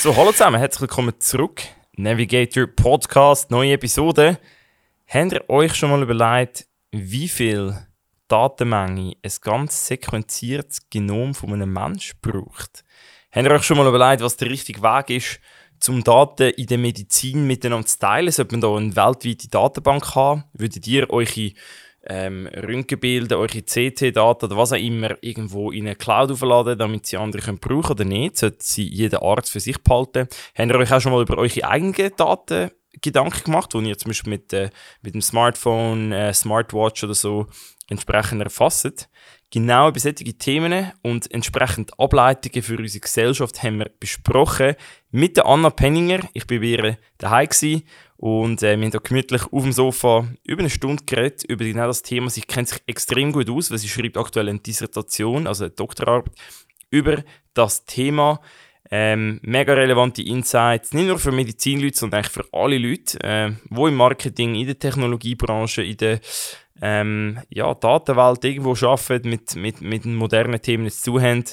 So, hallo zusammen, herzlich willkommen zurück. Navigator Podcast, neue Episode. Habt ihr euch schon mal überlegt, wie viel Datenmenge ein ganz sequenziertes Genom von einem Menschen braucht? Habt ihr euch schon mal überlegt, was der richtige Weg ist, um Daten in der Medizin miteinander zu teilen? Sollte man da eine weltweite Datenbank haben? Würdet ihr eure ähm, Röntgenbilder, eure CT-Daten oder was auch immer irgendwo in eine Cloud aufladen, damit sie andere können brauchen oder nicht? Sollte sie jeder Arzt für sich behalten? Habt ihr euch auch schon mal über eure eigenen Daten Gedanken gemacht, wo ihr zum Beispiel mit, äh, mit dem Smartphone, äh, Smartwatch oder so entsprechend erfasst? Genau über solche Themen und entsprechend Ableitungen für unsere Gesellschaft haben wir besprochen mit der Anna Penninger. Ich bin bei ihr daheim und äh, wir haben da gemütlich auf dem Sofa über eine Stunde geredet über genau das Thema. Sie kennt sich extrem gut aus, weil sie schreibt aktuell eine Dissertation, also eine Doktorarbeit, über das Thema. Ähm, mega relevante Insights, nicht nur für Medizinleute, sondern eigentlich für alle Leute, äh, die im Marketing, in der Technologiebranche, in der ähm, ja, Datenwelt irgendwo arbeiten, mit, mit, mit modernen Themen zu haben.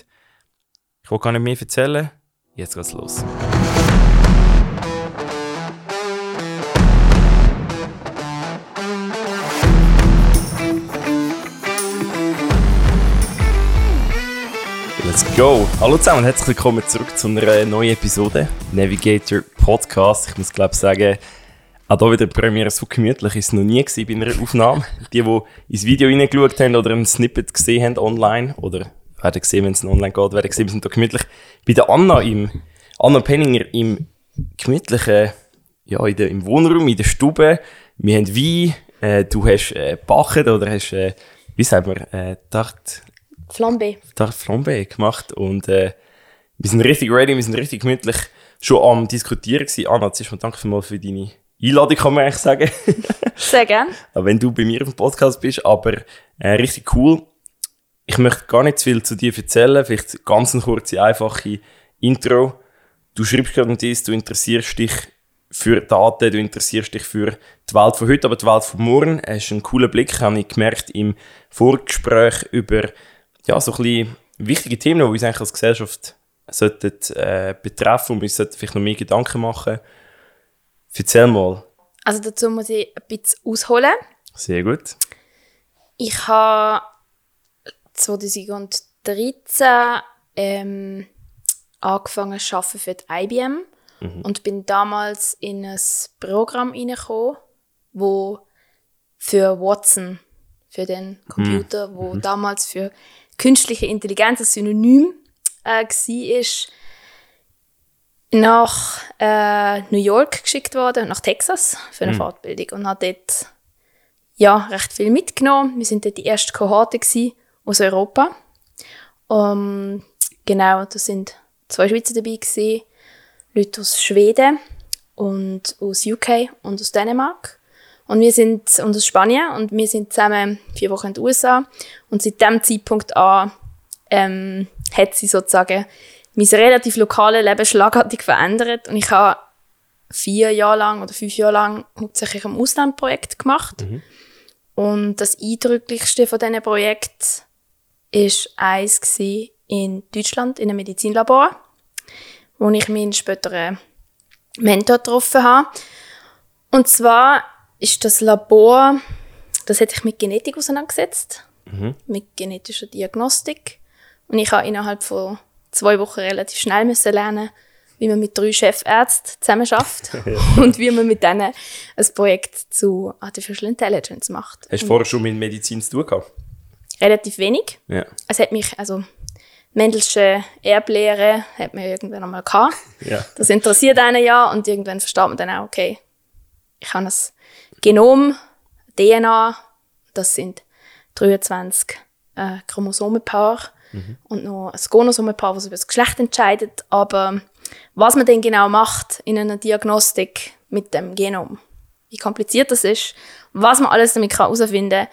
Ich will gar nicht mehr erzählen. Jetzt geht's los. Let's go! Hallo zusammen und herzlich willkommen zurück zu einer neuen Episode Navigator Podcast. Ich muss glaube sagen, auch hier wieder Premiere so gemütlich ist es noch nie bei einer Aufnahme. Die, die ins Video reingeschaut haben oder ein Snippet gesehen haben online oder werden gesehen, wenn es online geht, werden gesehen, wir sind hier gemütlich bei der Anna im Anna Penninger im gemütlichen, ja, in der, im Wohnraum, in der Stube. Wir haben Wein, äh, du hast äh, Bachen oder hast, äh, wie sagt man, äh, Tart, Flambé. Tart Flambé gemacht und äh, wir sind richtig ready, wir sind richtig gemütlich schon am diskutieren gewesen. Anna, zuerst mal danke für deine Einladung, kann man eigentlich sagen. Sehr gern. Auch wenn du bei mir auf dem Podcast bist, aber äh, richtig cool. Ich möchte gar nicht zu viel zu dir erzählen, vielleicht ganz eine kurze, einfache Intro. Du schreibst gerade um dies, du interessierst dich für Daten, du interessierst dich für die Welt von heute, aber die Welt von morgen. Du hast einen coolen Blick, habe ich gemerkt, im Vorgespräch über ja, so ein bisschen wichtige Themen, die uns eigentlich als Gesellschaft sollten, äh, betreffen und wir sollten vielleicht noch mehr Gedanken machen. Erzähl mal. Also dazu muss ich ein bisschen ausholen. Sehr gut. Ich habe 2013 ähm, angefangen zu arbeiten für die IBM Mhm. und bin damals in ein Programm reingekommen, wo für Watson, für den Computer, wo damals für künstliche Intelligenz ein Synonym äh, war, nach äh, New York geschickt worden, nach Texas für eine Fortbildung und habe dort ja, recht viel mitgenommen. Wir sind dort die erste Kohorte aus Europa. Um, genau, da sind zwei Schweizer dabei gewesen, Leute aus Schweden und aus UK und aus Dänemark. Und wir sind, und aus Spanien, und wir sind zusammen vier Wochen in den USA. Und seit dem Zeitpunkt an, ähm, hat sie sozusagen mein relativ lokales Leben schlagartig verändert. Und ich habe vier Jahre lang oder fünf Jahre lang hauptsächlich ein Auslandprojekt gemacht. Und das eindrücklichste von diesen Projekten ist eins in Deutschland, in einem Medizinlabor, wo ich meinen späteren Mentor getroffen habe. Und zwar ist das Labor, das hat sich mit Genetik auseinandergesetzt, mit genetischer Diagnostik. Und ich habe innerhalb von zwei Wochen relativ schnell müssen lernen, wie man mit drei Chefärzten zusammen schafft und wie man mit denen ein Projekt zu Artificial Intelligence macht. Hast du vorher schon mit Medizin zu tun gehabt? Relativ wenig. Ja. Es hat mich, also Mendelsche Erblehre hat man irgendwann einmal gehabt. Ja. Das interessiert einen ja und irgendwann versteht man dann auch, okay, ich habe das Genom, DNA, das sind 23 äh, Chromosomenpaar und noch ein Gonosomenpaar, was über das Geschlecht entscheidet. Aber was man denn genau macht in einer Diagnostik mit dem Genom, wie kompliziert das ist, was man alles damit herausfinden kann,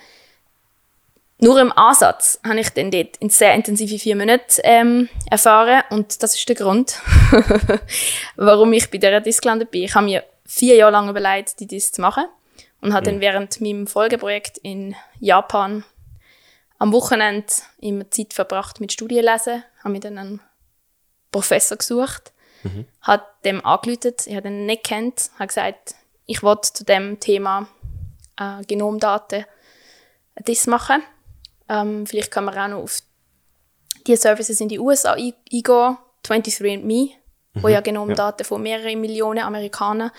nur im Ansatz habe ich dann dort in sehr intensive vier Monate ähm, erfahren und das ist der Grund, warum ich bei dieser Disk gelandet bin. Ich habe mir vier Jahre lang überlegt, die Disk zu machen und habe dann während meinem Folgeprojekt in Japan am Wochenende immer Zeit verbracht mit Studien lesen, habe mir dann einen Professor gesucht, mhm. hat dem angerufen, ich habe ihn nicht kennt, habe gesagt, ich wollte zu dem Thema äh, Genomdaten das machen. Ähm, vielleicht kann man auch noch auf die Services in die USA eingehen, 23andMe, mhm. wo ja Genomdaten ja. von mehreren Millionen Amerikanern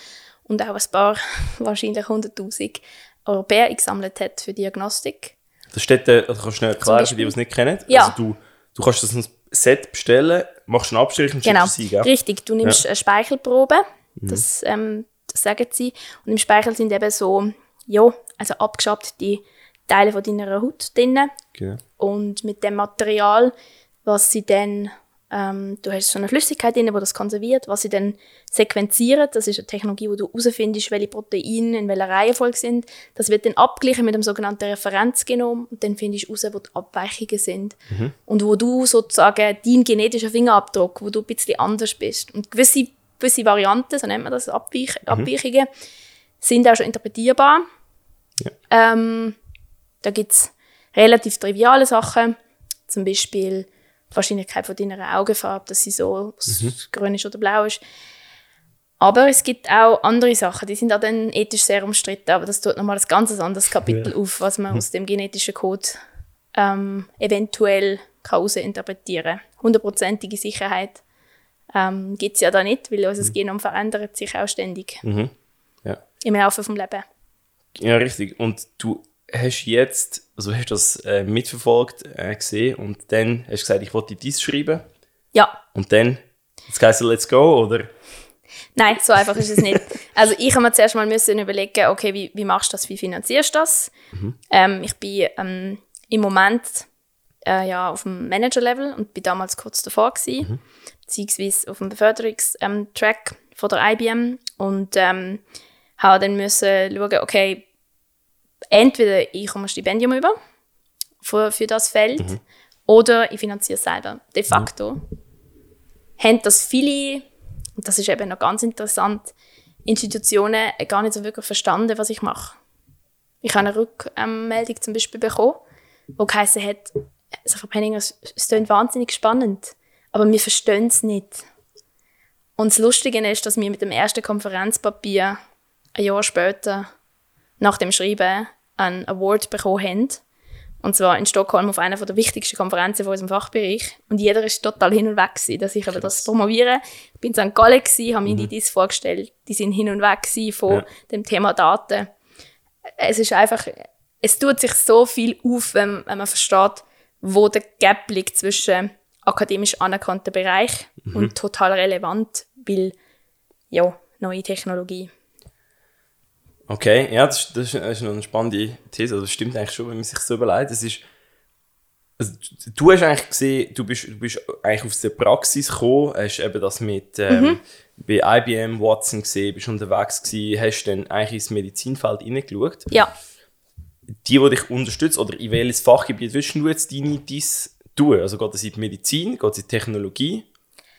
und auch ein paar, wahrscheinlich 100'000 Europäer gesammelt hat für Diagnostik. Das steht, also kannst du schnell erklären, für die, die es nicht kennen? Ja. Also du, du kannst das Set bestellen, machst einen Abstrich und genau. schickst es ein, Richtig, du nimmst ja. eine Speichelprobe, mhm. das, ähm, das sagen sie, und im Speichel sind eben so, ja, also abgeschabte Teile von deiner Haut drin. Genau. Und mit dem Material, was sie dann ähm, du hast so eine Flüssigkeit drin, die das konserviert, was sie dann sequenzieren. Das ist eine Technologie, wo du herausfindest, welche Proteine in welcher Reihenfolge sind. Das wird dann abgeglichen mit dem sogenannten Referenzgenom und dann findest du heraus, wo die Abweichungen sind. Mhm. Und wo du sozusagen deinen genetischen Fingerabdruck, wo du ein bisschen anders bist. Und gewisse, gewisse Varianten, so nennt man das, Abweich mhm. Abweichungen, sind auch schon interpretierbar. Ja. Ähm, da gibt es relativ triviale Sachen, zum Beispiel die Wahrscheinlichkeit von deiner Augenfarbe, dass sie so mhm. grün ist oder blau ist. Aber es gibt auch andere Sachen, die sind auch dann ethisch sehr umstritten, aber das tut nochmal ein ganz anderes Kapitel ja. auf, was man mhm. aus dem genetischen Code ähm, eventuell kann interpretieren kann. Hundertprozentige Sicherheit ähm, gibt es ja da nicht, weil unser mhm. Genom verändert sich auch ständig. Mhm. Ja. Im Laufe des Lebens. Ja, richtig. Und du hast jetzt, also hast das äh, mitverfolgt, äh, gesehen und dann hast du gesagt, ich wollte dies schreiben. Ja. Und dann, jetzt heisst es Let's Go, oder? Nein, so einfach ist es nicht. Also ich habe mir zuerst mal müssen überlegen, okay, wie, wie machst du das, wie finanzierst du das? Mhm. Ähm, ich bin ähm, im Moment äh, ja, auf dem Manager-Level und bin damals kurz davor gewesen, mhm. beziehungsweise auf dem Beförderungstrack ähm, von der IBM und ähm, habe dann müssen schauen, okay, entweder ich komme ein Stipendium über für, für das Feld mhm. oder ich finanziere es selber. De facto mhm. haben das viele, und das ist eben noch ganz interessant, Institutionen gar nicht so wirklich verstanden, was ich mache. Ich habe eine Rückmeldung zum Beispiel bekommen, wo geheißen hat, also Frau Penninger, es klingt wahnsinnig spannend, aber wir verstehen es nicht. Und das Lustige ist, dass wir mit dem ersten Konferenzpapier ein Jahr später nach dem Schreiben einen Award bekommen haben. Und zwar in Stockholm auf einer der wichtigsten Konferenzen von unserem Fachbereich. Und jeder ist total hin und weg gewesen, dass ich eben das promoviere. Ich bin in St. Gallen gewesen, habe mir mhm. die das vorgestellt. Die sind hin und weg von ja. dem Thema Daten. Es ist einfach, es tut sich so viel auf, wenn, wenn man versteht, wo der Gap liegt zwischen akademisch anerkannten Bereich mhm. und total relevant, weil, ja, neue Technologie. Okay, ja, das, ist, das ist noch eine spannende These. Das stimmt eigentlich schon, wenn man sich so überlegt. Es ist, also, du hast eigentlich gesehen, du bist, du bist eigentlich aus der Praxis gekommen, hast eben das mit ähm, mhm. bei IBM Watson gesehen, bist unterwegs gewesen, hast dann eigentlich ins Medizinfeld hineingeschaut. Ja. Die, die dich unterstützen, oder in welches Fachgebiet willst du jetzt deine dies tun? Also geht es in die Medizin, geht es in die Technologie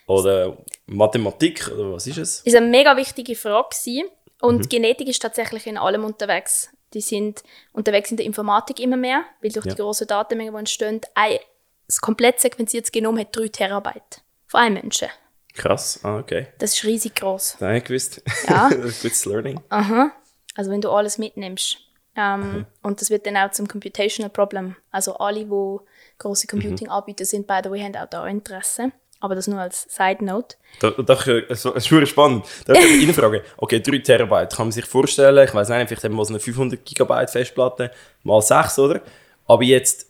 oder Mathematik oder was ist es? Das war eine mega wichtige Frage. Gewesen. Und mhm. Genetik ist tatsächlich in allem unterwegs. Die sind unterwegs in der Informatik immer mehr, weil durch ja. die großen Datenmengen, die entstehen, ein das komplett sequenziertes Genom hat 3 Terabyte von einem Menschen. Krass, ah, okay. Das ist riesig groß. Nein, ich gewusst. Ja. Gutes Learning. Aha. Also wenn du alles mitnimmst. Ähm, mhm. Und das wird dann auch zum Computational Problem. Also alle, die große Computing-Anbieter sind, by the way, haben auch da Interesse. Aber das nur als Side Note. Da, da, es ist wirklich spannend. Da ich eine Frage. Okay, 3 Terabyte. Kann man sich vorstellen, ich weiß nicht, vielleicht haben wir so eine 500 Gigabyte Festplatte mal 6, oder? Aber jetzt,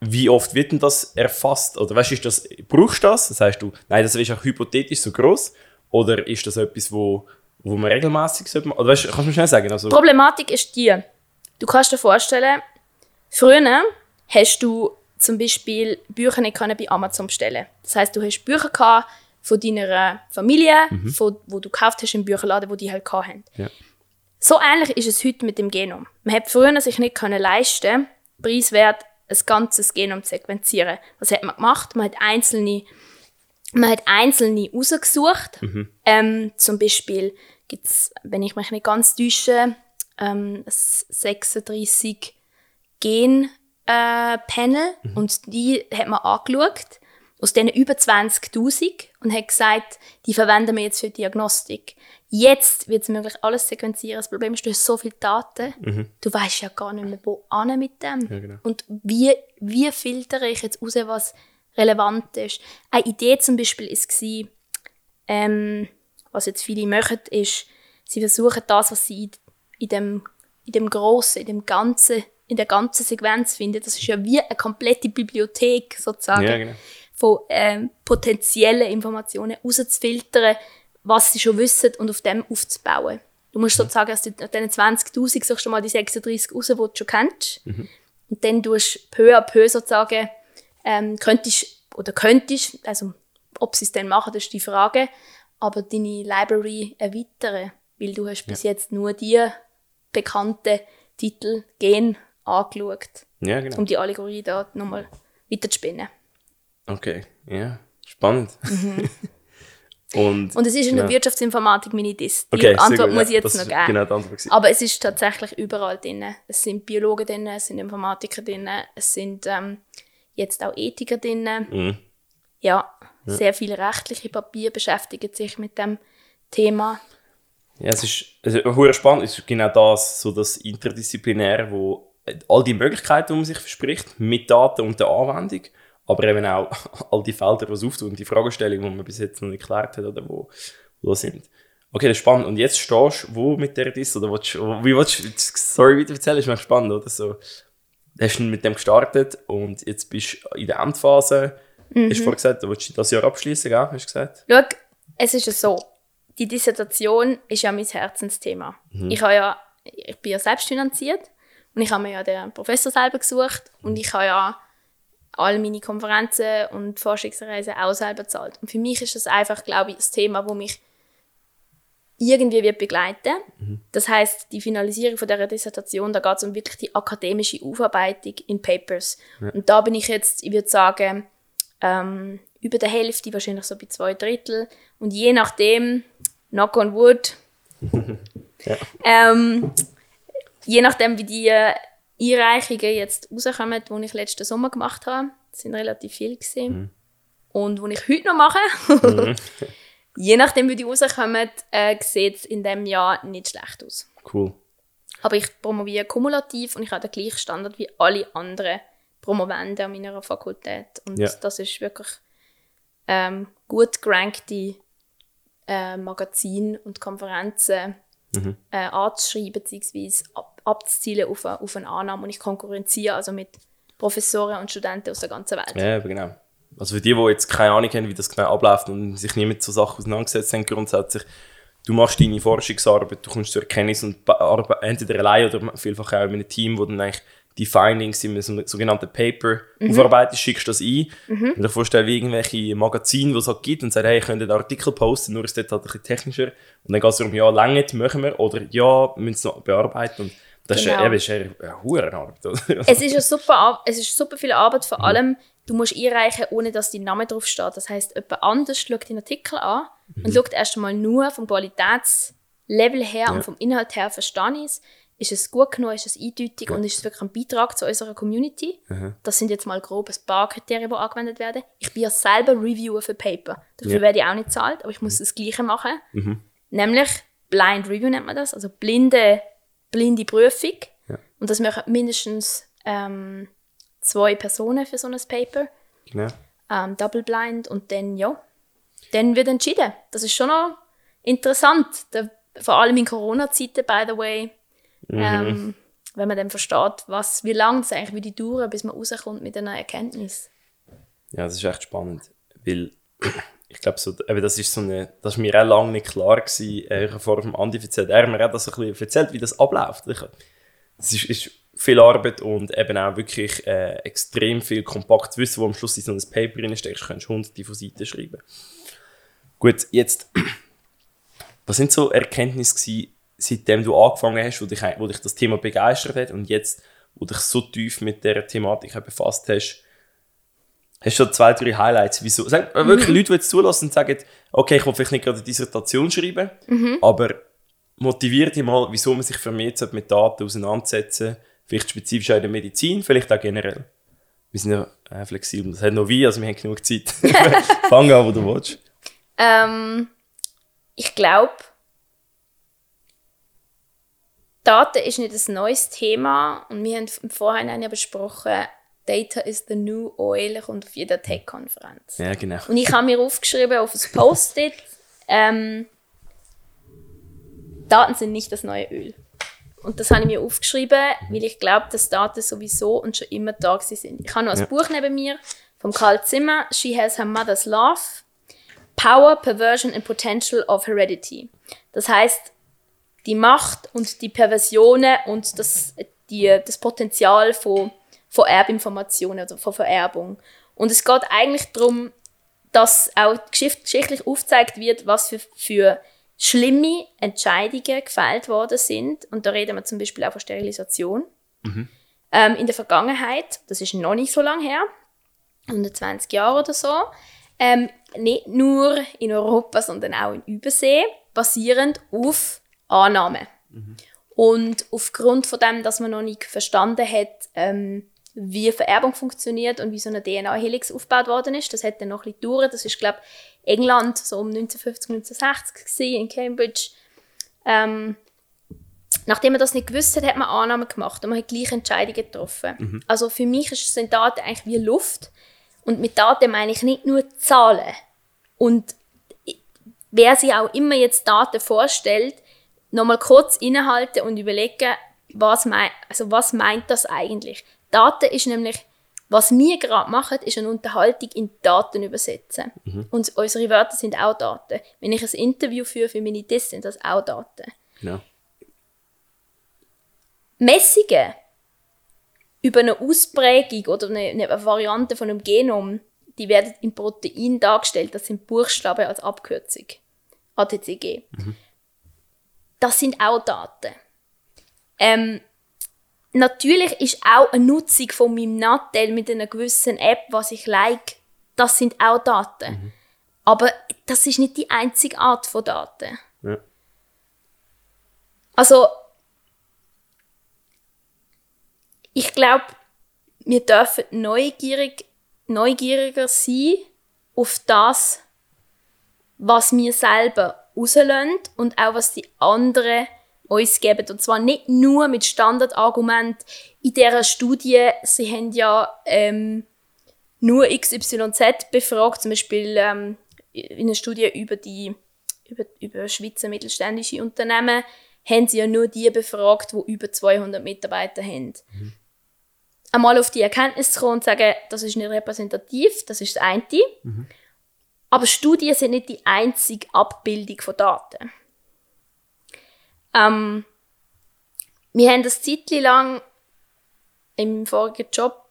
wie oft wird denn das erfasst? Oder weißt du, das, brauchst du das? Das heißt du, nein, das ist auch hypothetisch so groß. Oder ist das etwas, wo, wo man regelmäßig sollte? Oder weißt, kannst du mir schnell sagen? Also, Problematik ist die. Du kannst dir vorstellen, früher hast du zum Beispiel Bücher nicht können bei Amazon bestellen Das heißt, du hast Bücher gehabt von deiner Familie, mhm. von, wo du gekauft hast im Bücherladen, wo die halt hatten. Ja. So ähnlich ist es heute mit dem Genom. Man hat früher sich nicht können leisten, preiswert ein ganzes Genom zu sequenzieren. Was hat man gemacht? Man hat einzelne, man hat einzelne rausgesucht. Mhm. Ähm, zum Beispiel gibt es, wenn ich mich nicht ganz täusche, ähm, 36 Gen äh, Panel und die hat man angeschaut, aus denen über 20'000 und hat gesagt, die verwenden wir jetzt für die Diagnostik. Jetzt wird es möglich, alles sequenzieren. Das Problem ist, du hast so viele Daten, du weißt ja gar nicht mehr, wo an mit dem. Ja, genau. Und wie, wie filtere ich jetzt raus, was relevant ist? Eine Idee zum Beispiel war, ähm, was jetzt viele machen, ist, sie versuchen das, was sie in, in dem, in dem Grossen, in dem Ganzen, in der ganzen Sequenz finden. Das ist ja wie eine komplette Bibliothek sozusagen Ja, genau. von ähm, potenziellen Informationen rauszufiltern, was sie schon wissen und auf dem aufzubauen. Du musst sozusagen aus diesen 20'000 suchst du mal die 36 raus, die du schon kennst. Und dann tust du peu à peu sozusagen, ähm, könntest, oder könntest, also ob sie es dann machen, das ist die Frage, aber deine Library erweitern, weil du hast bis jetzt nur die bekannten Titel Gen angeschaut, Ja, genau. um die Allegorie da nochmal weiter zu spinnen. Okay, ja. Spannend. Mhm. und, Und es ist in der genau. Wirtschaftsinformatik meine Diss. Die Okay, Antwort gut, muss ja. ich jetzt noch ist geben. Genau. Aber es ist tatsächlich überall drin. Es sind Biologen drin, es sind Informatiker drin, es sind ähm, jetzt auch Ethiker drin. Mhm. Ja, sehr viele rechtliche Papiere beschäftigen sich mit dem Thema. Ja, es ist also, hure spannend. Es ist genau das, so das Interdisziplinäre, wo all die Möglichkeiten, die man sich verspricht, mit Daten und der Anwendung, aber eben auch all die Felder, die es auftun, die Fragestellungen, die man bis jetzt noch nicht geklärt hat oder wo, wo sind. Okay, das ist spannend. Und jetzt stehst du wo mit der Diss? Oder willst, du- wie willst du die Story weiter erzählen? Ist mir spannend, oder? So, hast du mit dem gestartet und jetzt bist du in der Endphase. Mhm. Hast du vorhin gesagt, du willst das Jahr abschließen, gell? Hast du gesagt? Schau, es ist ja so, die Dissertation ist ja mein Herzensthema. Ich, habe ja, ich bin ja selbst finanziert und ich habe mir ja den Professor selber gesucht und ich habe ja all meine Konferenzen und Forschungsreisen auch selber bezahlt. Und für mich ist das einfach, glaube ich, das Thema, wo mich irgendwie wird begleiten. Das heißt, die Finalisierung von der Dissertation, da geht es um wirklich die akademische Aufarbeitung in Papers. Und da bin ich jetzt, ich würde sagen, ähm, über der Hälfte, wahrscheinlich so bei zwei Drittel. Und je nachdem, knock on wood, ähm, je nachdem, wie die äh, Einreichungen jetzt rauskommen, die ich letzten Sommer gemacht habe, sind relativ viele gesehen. Und die ich heute noch mache, je nachdem, wie die rauskommen, äh, sieht es in diesem Jahr nicht schlecht aus. Cool. Aber ich promoviere kumulativ und ich habe den gleichen Standard wie alle anderen Promovenden an meiner Fakultät. Und Ja. das ist wirklich ähm, gut gerankte äh, Magazine und Konferenzen äh, anzuschreiben bzw. Ab, abzuzielen auf, eine- auf eine Annahme. Und ich konkurrenziere also mit Professoren und Studenten aus der ganzen Welt. Ja, genau. Also für die, die jetzt keine Ahnung haben, wie das genau abläuft und sich nie mit so Sachen auseinandergesetzt haben, grundsätzlich, du machst deine Forschungsarbeit, du kommst zur Erkenntnis und entweder allein oder vielfach auch mit einem Team, wo dann eigentlich die Findings in einem sogenannten Paper aufarbeitest, schickst das ein. Und dir vorstellen, wie irgendwelche Magazine, die es halt gibt und sagen, hey, ich könnte einen Artikel posten, nur ist dort halt ein bisschen technischer. Und dann geht es darum, ja, länger machen wir oder ja, wir müssen es noch bearbeiten. Und das Genau. ist, eben, eine, eine Hurenarbeit. Es ist, eine super, es ist super viel Arbeit, vor allem, du musst einreichen, ohne dass dein Name drauf steht. Das heißt, jemand anders schaut den Artikel an und schaut erst einmal nur vom Qualitätslevel her und vom Inhalt her verstehe ich es. Ist es gut genug, ist es eindeutig und ist es wirklich ein Beitrag zu unserer Community? Das sind jetzt mal grob ein paar Kriterien, die angewendet werden. Ich bin ja selber Reviewer für Paper. Dafür Ja. werde ich auch nicht bezahlt, aber ich muss das Gleiche machen. Nämlich Blind Review nennt man das, also blinde, blinde Prüfung. Und das machen mindestens ähm, zwei Personen für so ein Paper, genau. ähm, Double Blind. Und dann, ja, dann wird entschieden. Das ist schon noch interessant. Da, vor allem in Corona-Zeiten, by the way. Ähm, wenn man dann versteht, was, wie lange es eigentlich würde dauern, bis man rauskommt mit einer Erkenntnis. Ja, das ist echt spannend, weil ich glaube, so, eben das ist so eine, das ist mir auch lange nicht klar gewesen, äh, ich habe vorher vom Andi erzählt, er hat mir auch das ein bisschen erzählt, wie das abläuft. Ich, es ist, ist viel Arbeit und eben auch wirklich äh, extrem viel kompaktes Wissen, wo am Schluss in so ein Paper reinsteckst, kannst du hunderte von Seiten schreiben. Gut, jetzt, was sind so Erkenntnisse gewesen, seitdem du angefangen hast, wo dich, wo dich das Thema begeistert hat und jetzt, wo dich so tief mit der Thematik befasst hast, Hast du so zwei, drei Highlights? Wieso? Sag, äh, wirklich Leute, die jetzt zulassen und sagen, okay, ich will vielleicht nicht gerade eine Dissertation schreiben, aber motiviert dich mal, wieso man sich vermehrt sollte mit Daten auseinandersetzen Vielleicht spezifisch auch in der Medizin, vielleicht auch generell. Wir sind ja äh, flexibel. Das hat noch wie, also wir haben genug Zeit. Fang an, wo du willst. Ähm, ich glaube, Daten ist nicht ein neues Thema und wir haben im Vorhinein ja besprochen, Data is the new oil kommt auf jeder Tech-Konferenz. Ja, genau. Und ich habe mir aufgeschrieben auf ein Post-it, ähm, Daten sind nicht das neue Öl. Und das habe ich mir aufgeschrieben, weil ich glaube, dass Daten sowieso und schon immer da sind. Ich habe noch ein Ja. Buch neben mir vom Karl Zimmer, She Has Her Mother's Love, Power, Perversion and Potential of Heredity. Das heißt, die Macht und die Perversionen und das, die, das Potenzial von, von Erbinformationen oder von Vererbung. Und es geht eigentlich darum, dass auch geschicht- geschichtlich aufgezeigt wird, was für, für schlimme Entscheidungen gefällt worden sind. Und da reden wir zum Beispiel auch von Sterilisation. Ähm, in der Vergangenheit, das ist noch nicht so lange her, 120 Jahre oder so, ähm, nicht nur in Europa, sondern auch in Übersee, basierend auf Annahmen. Und aufgrund von dem, dass man noch nicht verstanden hat, ähm, wie Vererbung funktioniert und wie so eine DNA-Helix aufgebaut worden ist, das hat dann noch ein bisschen gedauert. Das ist, glaube ich, England so um 1950, 1960 gewesen, in Cambridge. Ähm, nachdem man das nicht gewusst hat, hat man Annahmen gemacht und man hat gleich Entscheidungen getroffen. Also für mich ist- sind Daten eigentlich wie Luft. Und mit Daten meine ich nicht nur Zahlen. Und wer sich auch immer jetzt Daten vorstellt, nochmal kurz innehalten und überlegen, was, mein, also was meint das eigentlich? Daten ist nämlich, was wir gerade machen, ist eine Unterhaltung in Daten übersetzen. Und unsere Wörter sind auch Daten. Wenn ich ein Interview führe für meine Tests, sind das auch Daten. Genau. Messungen über eine Ausprägung oder eine, eine Variante von einem Genom, die werden im Protein dargestellt. Das sind Buchstaben als Abkürzung. ATCG. Das sind auch Daten. Ähm, natürlich ist auch eine Nutzung von meinem Nattel mit einer gewissen App, was ich like, das sind auch Daten. Aber das ist nicht die einzige Art von Daten. Ja. Also, ich glaube, wir dürfen neugierig, neugieriger sein auf das, was wir selber rauslassen und auch was die anderen uns geben. Und zwar nicht nur mit Standardargument. In dieser Studie, sie haben ja ähm, nur XYZ befragt, zum Beispiel ähm, in einer Studie über die über, über Schweizer mittelständische Unternehmen, haben sie ja nur die befragt, die über 200 Mitarbeiter haben. Einmal auf die Erkenntnis zu kommen und zu sagen, das ist nicht repräsentativ, das ist das eine. Aber Studien sind nicht die einzige Abbildung von Daten. Ähm, wir haben das Zeitchen lang im vorigen Job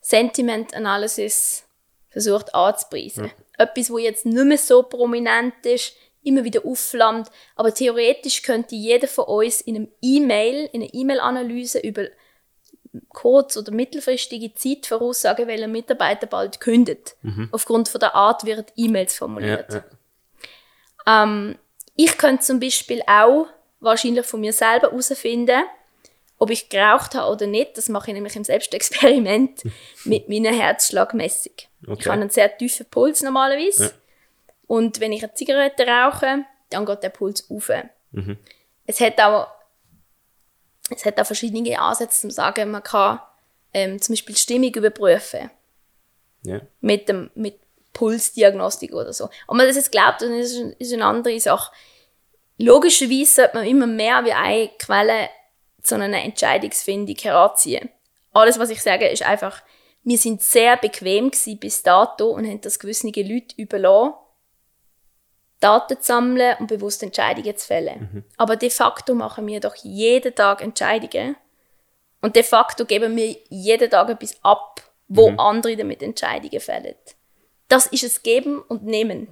Sentiment Analysis versucht anzupreisen. Etwas, wo jetzt nicht mehr so prominent ist, immer wieder aufflammt, aber theoretisch könnte jeder von uns in einem E-Mail, in einer E-Mail-Analyse über kurz- oder mittelfristige Zeit voraussagen, welcher Mitarbeiter bald kündet. Aufgrund von der Art, wie E-Mails Ja, formuliert. ja. Ähm, ich könnte zum Beispiel auch wahrscheinlich von mir selber herausfinden, ob ich geraucht habe oder nicht. Das mache ich nämlich im Selbstexperiment mit meiner Herzschlagmessung. Ich Okay. habe einen sehr tiefen Puls normalerweise. Ja. Und wenn ich eine Zigarette rauche, dann geht der Puls auf. Mhm. Es hat auch es hat auch verschiedene Ansätze, zum zu sagen, man kann ähm, zum Beispiel die Stimmung überprüfen Ja. mit, dem, mit Pulsdiagnostik oder so. Ob man das jetzt glaubt, dann ist, ist eine andere Sache. Logischerweise sollte man immer mehr wie eine Quelle zu einer Entscheidungsfindung heranziehen. Alles, was ich sage, ist einfach, wir sind sehr bequem gewesen bis dato und haben das gewisse Leute überlassen, Daten zu sammeln und bewusst Entscheidungen zu fällen. Aber de facto machen wir doch jeden Tag Entscheidungen. Und de facto geben wir jeden Tag etwas ab, wo andere damit Entscheidungen fällen. Das ist es Geben und Nehmen.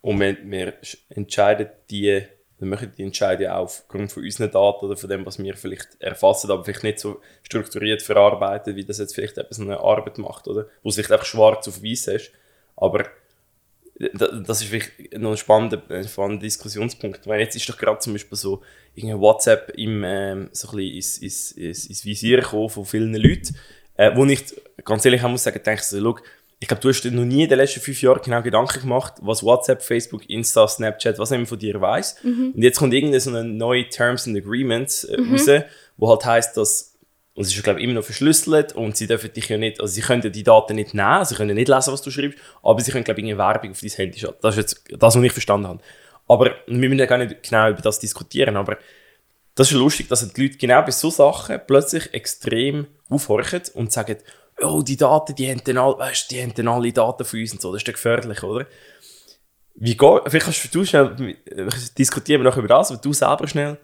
Und wir, wir entscheiden die, wir machen die Entscheidung auch aufgrund von unseren Daten oder von dem, was wir vielleicht erfassen, aber vielleicht nicht so strukturiert verarbeiten, wie das jetzt vielleicht etwas eine Arbeit macht, oder? Wo es vielleicht einfach schwarz auf weiß ist. Aber das ist vielleicht noch ein spannender, ein spannender Diskussionspunkt, weil jetzt ist doch gerade zum Beispiel so irgendwie WhatsApp im, ähm, so ein bisschen ins, ins, ins, ins Visier gekommen von vielen Leuten, äh, wo ich ganz ehrlich muss sagen, denke so, schau, ich glaube, du hast dir noch nie in den letzten fünf Jahren genau Gedanken gemacht, was WhatsApp, Facebook, Insta, Snapchat, was immer von dir weiß. Mhm. Und jetzt kommt irgendeine so eine neue Terms and Agreements äh, mhm. raus, wo halt heißt, dass und es ist, glaube ich, immer noch verschlüsselt und sie dürfen dich ja nicht, also sie können die Daten nicht nehmen, sie können nicht lesen, was du schreibst, aber sie können, glaube ich, eine Werbung auf dein Handy schalten. Das ist jetzt das, was ich verstanden habe. Aber wir müssen ja gar nicht genau über das diskutieren, aber das ist lustig, dass die Leute genau bei so Sachen plötzlich extrem aufhorchen und sagen, oh, die Daten, die haben dann alle, weißt, die haben dann alle Daten von uns und so, das ist dann gefährlich, oder? Wie geht, vielleicht kannst du schnell, diskutieren wir noch über das, aber du selber schnell,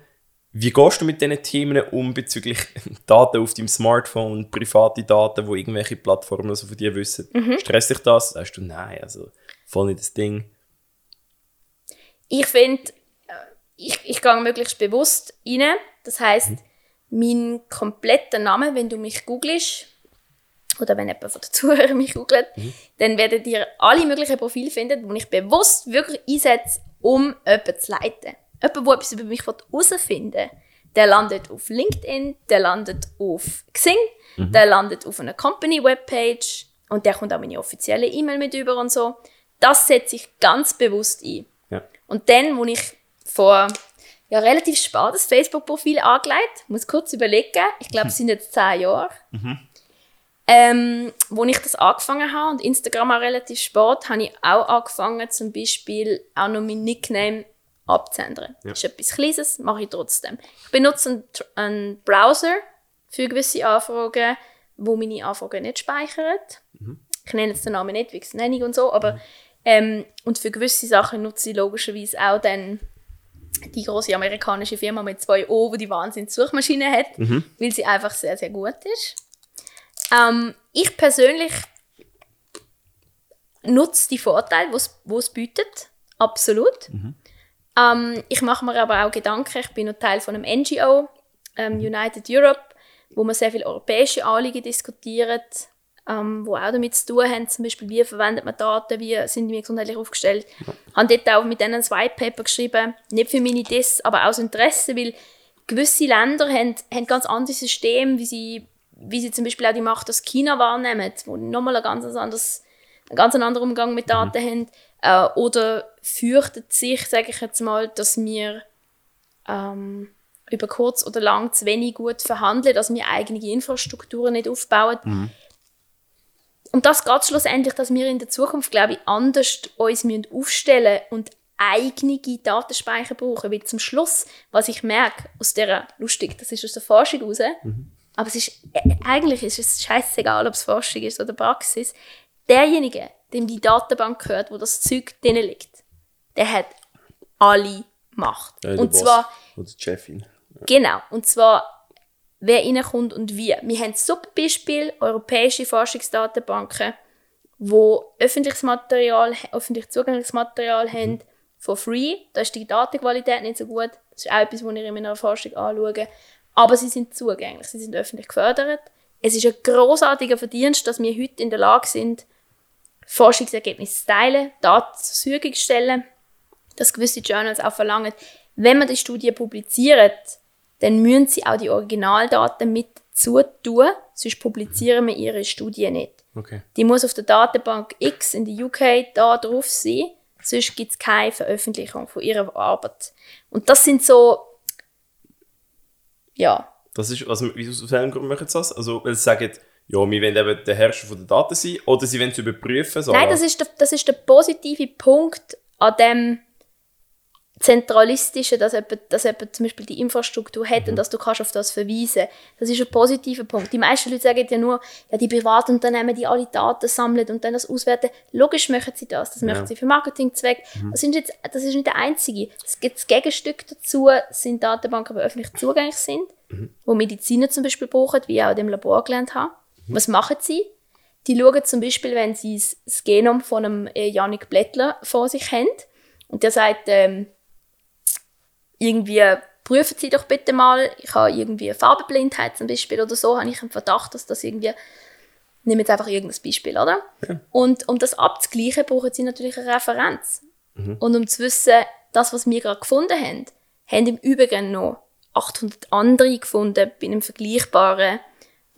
wie gehst du mit diesen Themen um bezüglich Daten auf deinem Smartphone, private Daten, wo irgendwelche Plattformen also von dir wissen? Mhm. Stresst dich das? Sagst du, nein, also voll nicht das Ding. Ich finde, äh, ich, ich gehe möglichst bewusst rein. Das heisst, mhm. mein kompletter Name, wenn du mich googelst, oder wenn jemand von den Zuhörern mich googelt, mhm. dann werdet ihr alle möglichen Profile finden, die ich bewusst wirklich einsetze, um jemanden zu leiten jemand, der etwas über mich herausfinden will, der landet auf LinkedIn, der landet auf Xing, mhm. der landet auf einer Company-Webpage und der kommt auch meine offizielle E-Mail mit über und so. Das setze ich ganz bewusst ein. Ja. Und dann, wo ich vor ja, relativ spät das Facebook-Profil angelegt, muss kurz überlegen, ich glaube, es sind jetzt zehn Jahre, mhm. ähm, wo ich das angefangen habe und Instagram auch relativ spät, habe ich auch angefangen, zum Beispiel auch noch mein Nickname abzuändern. Ja. Das ist etwas Kleines, mache ich trotzdem. Ich benutze einen, einen Browser für gewisse Anfragen, wo meine Anfragen nicht speichert. Mhm. Ich nenne jetzt den Namen nicht, wie Nennung und so, aber mhm. ähm, und für gewisse Sachen nutze ich logischerweise auch dann die große amerikanische Firma mit zwei O, die die Wahnsinn Suchmaschine hat, mhm. weil sie einfach sehr, sehr gut ist. Ähm, ich persönlich nutze die Vorteile, die es bietet, absolut. Mhm. Ähm, ich mache mir aber auch Gedanken, ich bin noch Teil von einem NGO, ähm, United Europe, wo man sehr viele europäische Anliegen diskutiert, ähm, wo auch damit zu tun haben, zum Beispiel, wie verwendet man Daten, wie sind wir gesundheitlich aufgestellt. Ich habe dort auch mit denen ein White Paper geschrieben, nicht für meine Diss, aber aus Interesse, weil gewisse Länder haben, haben ganz andere Systeme, wie sie, wie sie zum Beispiel auch die Macht aus China wahrnehmen, wo nochmal ein ganz anderes, einen ganz anderen Umgang mit Daten mhm. haben. Äh, oder fürchtet sich, sage ich jetzt mal, dass wir ähm, über kurz oder lang zu wenig gut verhandeln, dass wir eigene Infrastrukturen nicht aufbauen. Mhm. Und das geht schlussendlich, dass wir in der Zukunft, glaube ich, anders uns müssen aufstellen und eigene Datenspeicher brauchen. Weil zum Schluss, was ich merke, aus der, lustig, das ist aus der Forschung raus, mhm. aber es ist, äh, eigentlich ist es scheißegal, ob es Forschung ist oder Praxis, derjenige, dem die Datenbank gehört, wo das Zeug drin liegt, der hat alle Macht. Ja, und zwar oder die Chefin. Ja. Genau. Und zwar wer reinkommt und wie. Wir haben super Beispiel europäische Forschungsdatenbanken, wo öffentliches Material, öffentlich zugängliches Material mhm. haben, for free. Da ist die Datenqualität nicht so gut. Das ist auch etwas, was ich in meiner Forschung anschaue. Aber sie sind zugänglich, sie sind öffentlich gefördert. Es ist ein großartiger Verdienst, dass wir heute in der Lage sind, Forschungsergebnisse teilen, Daten zur Verfügung stellen, dass gewisse Journals auch verlangen, wenn man die Studie publiziert, dann müssen sie auch die Originaldaten mit zutun, sonst publizieren wir ihre Studie nicht. Okay. Die muss auf der Datenbank X in der UK da drauf sein, sonst gibt es keine Veröffentlichung von ihrer Arbeit. Und das sind so, ja. Das ist, also, wieso aus welchem Grund machen sie das? Also, weil sie sagen, ja, wir wollen eben der Herrscher der Daten sein oder sie wollen es überprüfen. Sarah. Nein, das ist, der, das ist der positive Punkt an dem zentralistischen, dass jemand, dass jemand zum Beispiel die Infrastruktur hat mhm. und dass du kannst auf das verweisen. Das ist ein positiver Punkt. Die meisten Leute sagen ja nur, ja, die Privatunternehmen, die alle Daten sammeln und dann das auswerten. Logisch machen sie das. Das ja. machen sie für Marketingzwecke. Mhm. Das, jetzt, das ist nicht der einzige. Es gibt das Gegenstück dazu, sind Datenbanken, die öffentlich zugänglich sind, mhm. wo Mediziner zum Beispiel brauchen, wie ich auch in dem Labor gelernt habe. Was machen sie? Die schauen zum Beispiel, wenn sie das Genom von einem Janik äh, Blättler vor sich haben und der sagt, ähm, irgendwie prüfen Sie doch bitte mal, ich habe irgendwie Farbenblindheit zum Beispiel oder so, habe ich einen Verdacht, dass das irgendwie nehme jetzt einfach irgendein Beispiel, oder? Ja. Und um das abzugleichen, brauchen sie natürlich eine Referenz. Mhm. Und um zu wissen, das, was wir gerade gefunden haben, haben im Übrigen noch 800 andere gefunden bei einem vergleichbaren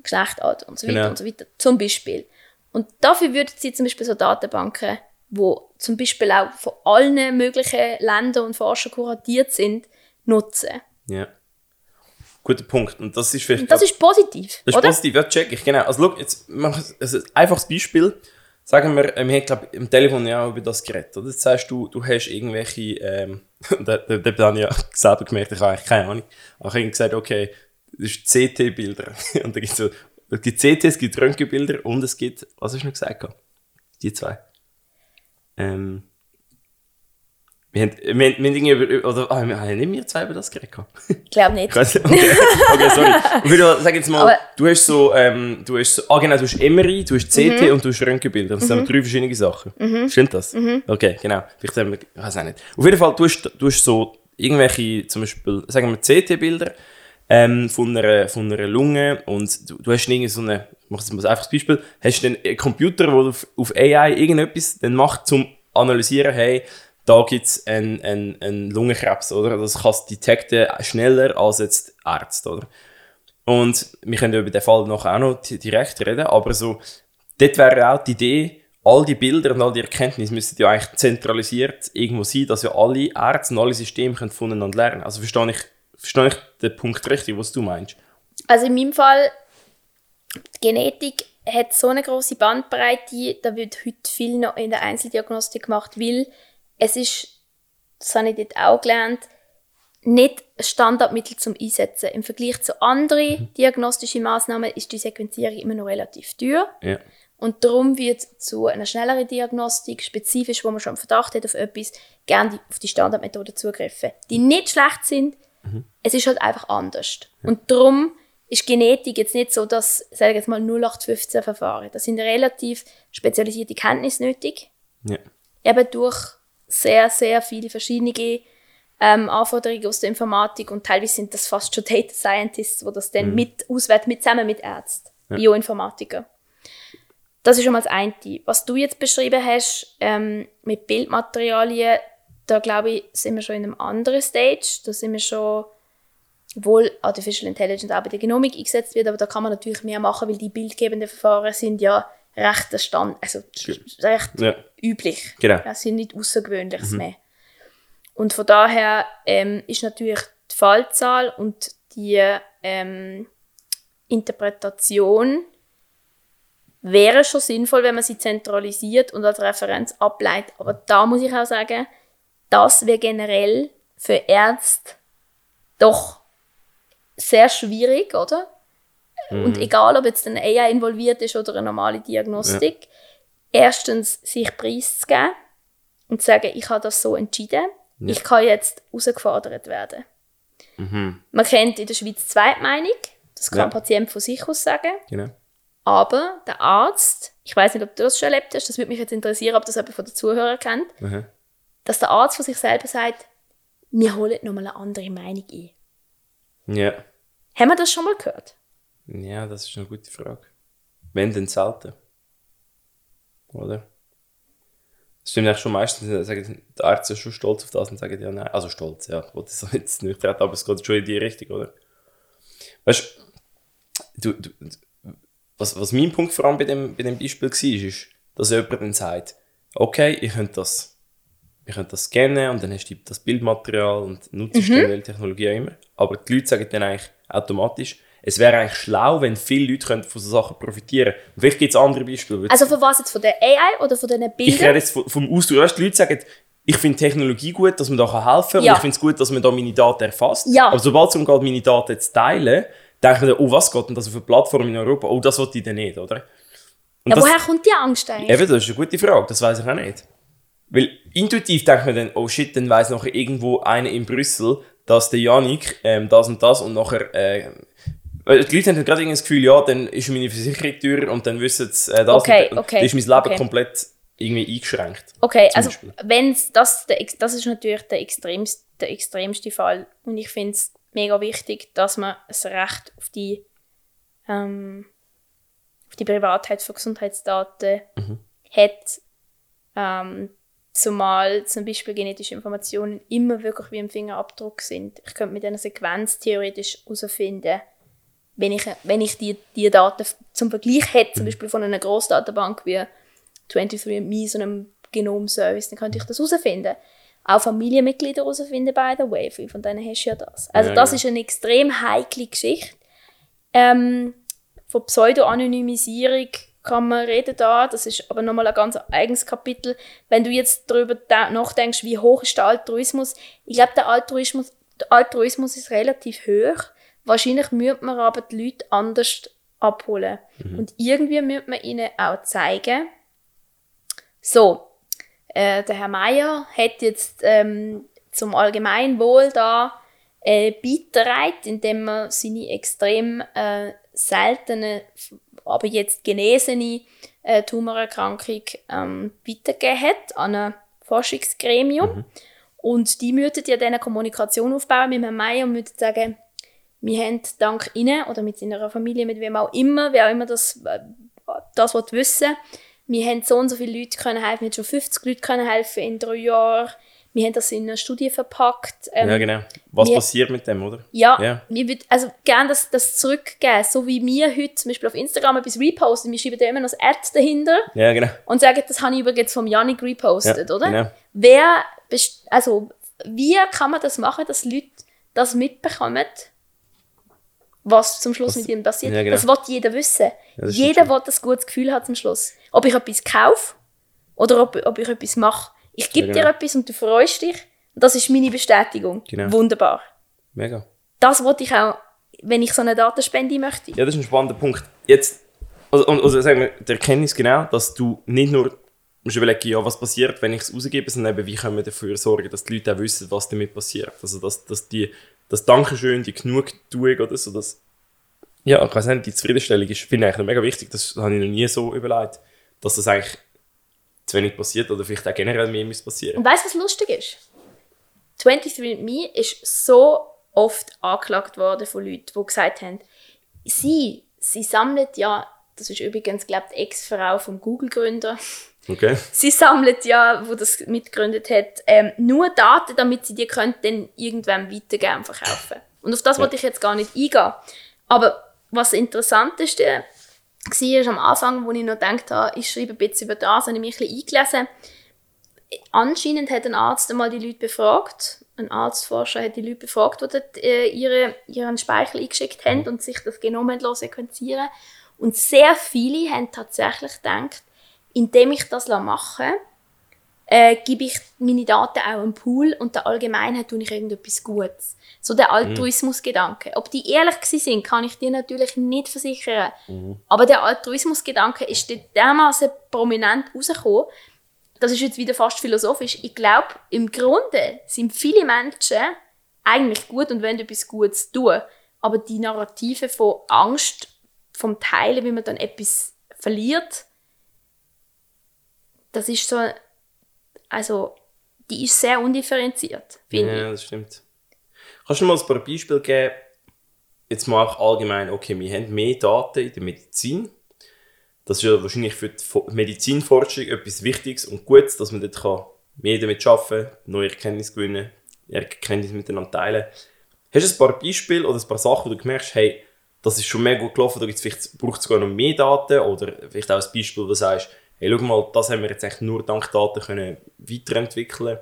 Geschlechtalter und so weiter Genau. und so weiter, zum Beispiel. Und dafür würden sie zum Beispiel so Datenbanken, wo zum Beispiel auch von allen möglichen Ländern und Forschern kuratiert sind, nutzen. Ja. Guter Punkt. Und das ist vielleicht. Und das ist positiv, Das ist oder? positiv, ja, check ich, genau. Also, schau, jetzt mach ich also ein einfaches Beispiel. Sagen wir, ähm, wir haben, glaub, im Telefon ja auch über das geredet. Oder? Jetzt sagst du, du hast irgendwelche, ähm, da, da, da habe ich ja selber gemerkt, ich habe eigentlich keine Ahnung. Aber ich habe gesagt, okay, das ist CT-Bilder. Und da gibt es so, es gibt CT, es gibt Röntgenbilder und es gibt, was hast du noch gesagt? Die zwei. Ähm, wir haben, wir, haben- wir haben irgendwie über, oder, ah, wir haben nicht wir zwei über das geredet? Ich glaube nicht. Okay, okay sorry. Ich würde sagen jetzt mal, Aber- du hast so, ähm, du hast so, ah genau, du hast MRI, du hast CT Mhm. und du hast Röntgenbilder. Das sind drei verschiedene Sachen. Stimmt das? Mhm. Okay, genau. Vielleicht haben wir, ich weiß auch nicht. Auf jeden Fall, du hast, du hast so irgendwelche, zum Beispiel, sagen wir CT-Bilder ähm, von, einer, von einer Lunge und du, du hast irgendwie so eine, ich jetzt mal ein einfaches Beispiel, hast einen Computer, der auf, auf AI irgendetwas dann macht, zum analysieren, hey, da gibt es einen, einen, einen Lungenkrebs, oder? Das kannst du detekten schneller als jetzt Ärzte, oder? Und wir können über den Fall nachher auch noch di- direkt reden, aber so, dort wäre auch die Idee, all die Bilder und all die Erkenntnisse müssten ja eigentlich zentralisiert irgendwo sein, dass ja alle Ärzte und alle Systeme können voneinander lernen. Also verstehe ich, verstehe ich den Punkt richtig, was du meinst? Also in meinem Fall, die Genetik hat so eine große Bandbreite, da wird heute viel noch in der Einzeldiagnostik gemacht, weil es ist, das habe ich dort auch gelernt, nicht ein Standardmittel zum Einsetzen. Im Vergleich zu anderen diagnostischen Maßnahmen ist die Sequenzierung immer noch relativ teuer. Ja. Und darum wird zu einer schnelleren Diagnostik, spezifisch, wo man schon einen Verdacht hat auf etwas, gerne auf die Standardmethode zugreifen. Die nicht schlecht sind, es ist halt einfach anders. Und darum ist Genetik jetzt nicht so, dass, sage ich jetzt mal, 0815 Verfahren. Das sind relativ spezialisierte Kenntnisse nötig, Ja. eben durch sehr, sehr viele verschiedene ähm, Anforderungen aus der Informatik und teilweise sind das fast schon Data Scientists, die das dann mit auswerten, mit, zusammen mit Ärzten, Bioinformatiker. Das ist schon mal das eine. Was du jetzt beschrieben hast ähm, mit Bildmaterialien, da glaube ich, sind wir schon in einem anderen Stage. Da sind wir schon, obwohl Artificial Intelligence auch bei der Genomik eingesetzt wird, aber da kann man natürlich mehr machen, weil die bildgebenden Verfahren sind ja recht, Stand, also recht Ja. üblich. Genau. Das sind nicht Außergewöhnliches mehr. Und von daher ähm, ist natürlich die Fallzahl und die ähm, Interpretation wäre schon sinnvoll, wenn man sie zentralisiert und als Referenz ableitet. Aber da muss ich auch sagen, das wäre generell für Ärzte doch sehr schwierig, oder? Und egal, ob jetzt eine AI involviert ist oder eine normale Diagnostik, erstens sich preiszugeben und zu sagen, ich habe das so entschieden, ich kann jetzt herausgefordert werden. Man kennt in der Schweiz Zweitmeinung, das kann Ja. ein Patient von sich aus sagen. Genau. Aber der Arzt, ich weiß nicht, ob du das schon erlebt hast, das würde mich jetzt interessieren, ob das jemand von den Zuhörern kennt, Aha. Dass der Arzt von sich selber sagt, wir holen nochmal eine andere Meinung ein. Ja. Haben wir das schon mal gehört? Ja, das ist eine gute Frage. Wenn denn selten? Oder? Das stimmt eigentlich schon meistens, sagen die Ärzte schon stolz auf das und sagen ja nein. Also stolz, ja. Ich wollte es jetzt nicht reden, aber es geht schon in die Richtung, oder? Weißt du, du, du was, was mein Punkt vor allem bei dem, bei dem Beispiel war, ist, dass jemand dann sagt, okay, ich könnte das, ich könnte das scannen und dann hast du das Bildmaterial und nutzt Mhm. welche Technologie auch immer. Aber die Leute sagen dann eigentlich automatisch, es wäre eigentlich schlau, wenn viele Leute könnten von so Sachen profitieren Und Vielleicht gibt es andere Beispiele. Also von was jetzt? Von der AI oder von den ich Bildern? rede jetzt vom- Ausdruck. Weißt, die Leute sagen, ich finde Technologie gut, dass man da helfen kann. Ja. Und ich finde es gut, dass man da meine Daten erfasst. Ja. Aber sobald es darum geht, meine Daten zu teilen, denkt man, dann, oh, was geht denn das auf eine Plattform in Europa? Oh, das wollte ich dann nicht, oder? Und ja, das, woher kommt die Angst eigentlich? Eben, das ist eine gute Frage, das weiß ich auch nicht. Weil intuitiv denkt man dann, oh shit, dann weiss nachher irgendwo einer in Brüssel, dass der Janik ähm, das und das und nachher. Äh, die Leute haben dann gerade irgendwie das Gefühl, ja, dann ist meine Versicherung teuer und dann wissen sie äh, das Okay, und, okay, dann ist mein Leben okay. komplett irgendwie eingeschränkt. Okay, also wenn's das, der, das ist natürlich der extremste, der extremste Fall. Und ich finde es mega wichtig, dass man das Recht auf die ähm, auf die Privatheit von Gesundheitsdaten hat, ähm, zumal zum Beispiel genetische Informationen immer wirklich wie im Fingerabdruck sind. Ich könnte mit einer Sequenz theoretisch herausfinden, wenn ich, wenn ich die, die Daten zum Vergleich hätte, zum Beispiel von einer Grossdatenbank wie 23andMe, so einem Genomservice, dann könnte ich das herausfinden. Auch Familienmitglieder herausfinden, by the way. Viele von denen hast du ja das. Also Ja, das genau. ist eine extrem heikle Geschichte. Ähm, von Pseudo-Anonymisierung kann man reden da, das ist aber nochmal ein ganz eigenes Kapitel. Wenn du jetzt darüber da- nachdenkst, wie hoch ist der Altruismus, ich glaube, der Altruismus, der Altruismus ist relativ hoch. Wahrscheinlich müsste man aber die Leute anders abholen. Und irgendwie müsste man ihnen auch zeigen, so, äh, der Herr Meier hat jetzt ähm, zum Allgemeinwohl da äh, beigetragen, indem er seine extrem äh, seltene, aber jetzt genesene äh, Tumorerkrankung ähm, weitergegeben hat an ein Forschungsgremium. Und die müssten ja dann eine Kommunikation aufbauen mit Herrn Meier und müssten sagen, wir haben dank Ihnen oder mit seiner Familie, mit wem auch immer, wer auch immer das, äh, das will wissen, wir haben so und so viele Leute können helfen, wir haben schon 50 Leute können helfen in drei Jahren, wir haben das in eine Studie verpackt. Ähm, Ja, genau. Was wir- passiert mit dem, oder? ja, Ja. wir würden also gerne das, das zurückgeben, so wie wir heute zum Beispiel auf Instagram etwas reposten, wir schreiben da immer noch das Ad dahinter Ja, genau. und sagen, das habe ich übrigens vom Janik repostet, Ja, oder? genau. Wer, also, wie kann man das machen, dass Leute das mitbekommen, was zum Schluss Was- mit ihnen passiert? Ja, genau. Das will jeder wissen. das jeder will das gutes Gefühl haben zum Schluss. Ob ich etwas kaufe oder ob, ob ich etwas mache. Ich gebe Ja, dir genau. etwas und du freust dich. Das ist meine Bestätigung. Genau. Wunderbar. Mega. Das wollte ich auch, wenn ich so eine Datenspende möchte. Ja, das ist ein spannender Punkt. Jetzt, also, und- also sagen wir, die Erkenntnis genau, dass du nicht nur musst überlegen, ja, was passiert, wenn ich es rausgebe, sondern eben, wie können wir dafür sorgen, dass die Leute auch wissen, was damit passiert. Also, dass, dass die, das Dankeschön, die Genugtuung oder so, das, ja, ich weiß nicht, die Zufriedenstellung ist, finde ich eigentlich mega wichtig, das habe ich noch nie so überlegt, dass das eigentlich zu wenig passiert oder vielleicht auch generell mehr muss passieren. Und weißt du, was lustig ist? 23andMe ist so oft angeklagt worden von Leuten, die gesagt haben, sie, sie sammelt ja, das ist übrigens, glaube ich, die Ex-Frau vom Google-Gründer, Okay? sie sammelt ja, wo das mitgegründet hat, ähm, nur Daten, damit sie die können dann irgendwann weitergeben und verkaufen. Und auf das wollte ich jetzt gar nicht eingehen. Aber was interessant ist, äh, war am Anfang, wo ich noch gedacht habe, ich schreibe ein bisschen über das, habe ich mich ein bisschen eingelesen. Anscheinend hat ein Arzt einmal die Leute befragt, ein Arztforscher hat die Leute befragt, die äh, ihre, ihren Speichel eingeschickt haben und sich das Genom haben sequenzieren Und sehr viele haben tatsächlich gedacht, indem ich das mache, äh, gebe ich meine Daten auch im Pool und der Allgemeinheit tue ich irgendetwas Gutes. So der Altruismusgedanke. Ob die ehrlich sind, kann ich dir natürlich nicht versichern. Aber der Altruismusgedanke ist dermaßen prominent rausgekommen, das ist jetzt wieder fast philosophisch. Ich glaube, im Grunde sind viele Menschen eigentlich gut und wollen etwas Gutes tun. Aber die Narrative von Angst, vom Teilen, wie man dann etwas verliert, das ist so, also, die ist sehr undifferenziert, finde ich. Ja, das stimmt. Kannst du mal ein paar Beispiele geben? Jetzt mal auch allgemein, okay, wir haben mehr Daten in der Medizin. Das ist ja wahrscheinlich für die Fo- Medizinforschung etwas Wichtiges und Gutes, dass man dort kann mehr damit arbeiten kann, neue Erkenntnisse gewinnen, Erkenntnisse miteinander teilen. Hast du ein paar Beispiele oder ein paar Sachen, wo du merkst, hey, das ist schon mehr gut gelaufen, da gibt's vielleicht, braucht es sogar noch mehr Daten oder vielleicht auch ein Beispiel, wo du sagst, hey, schau mal, das haben wir jetzt eigentlich nur dank Daten können weiterentwickeln.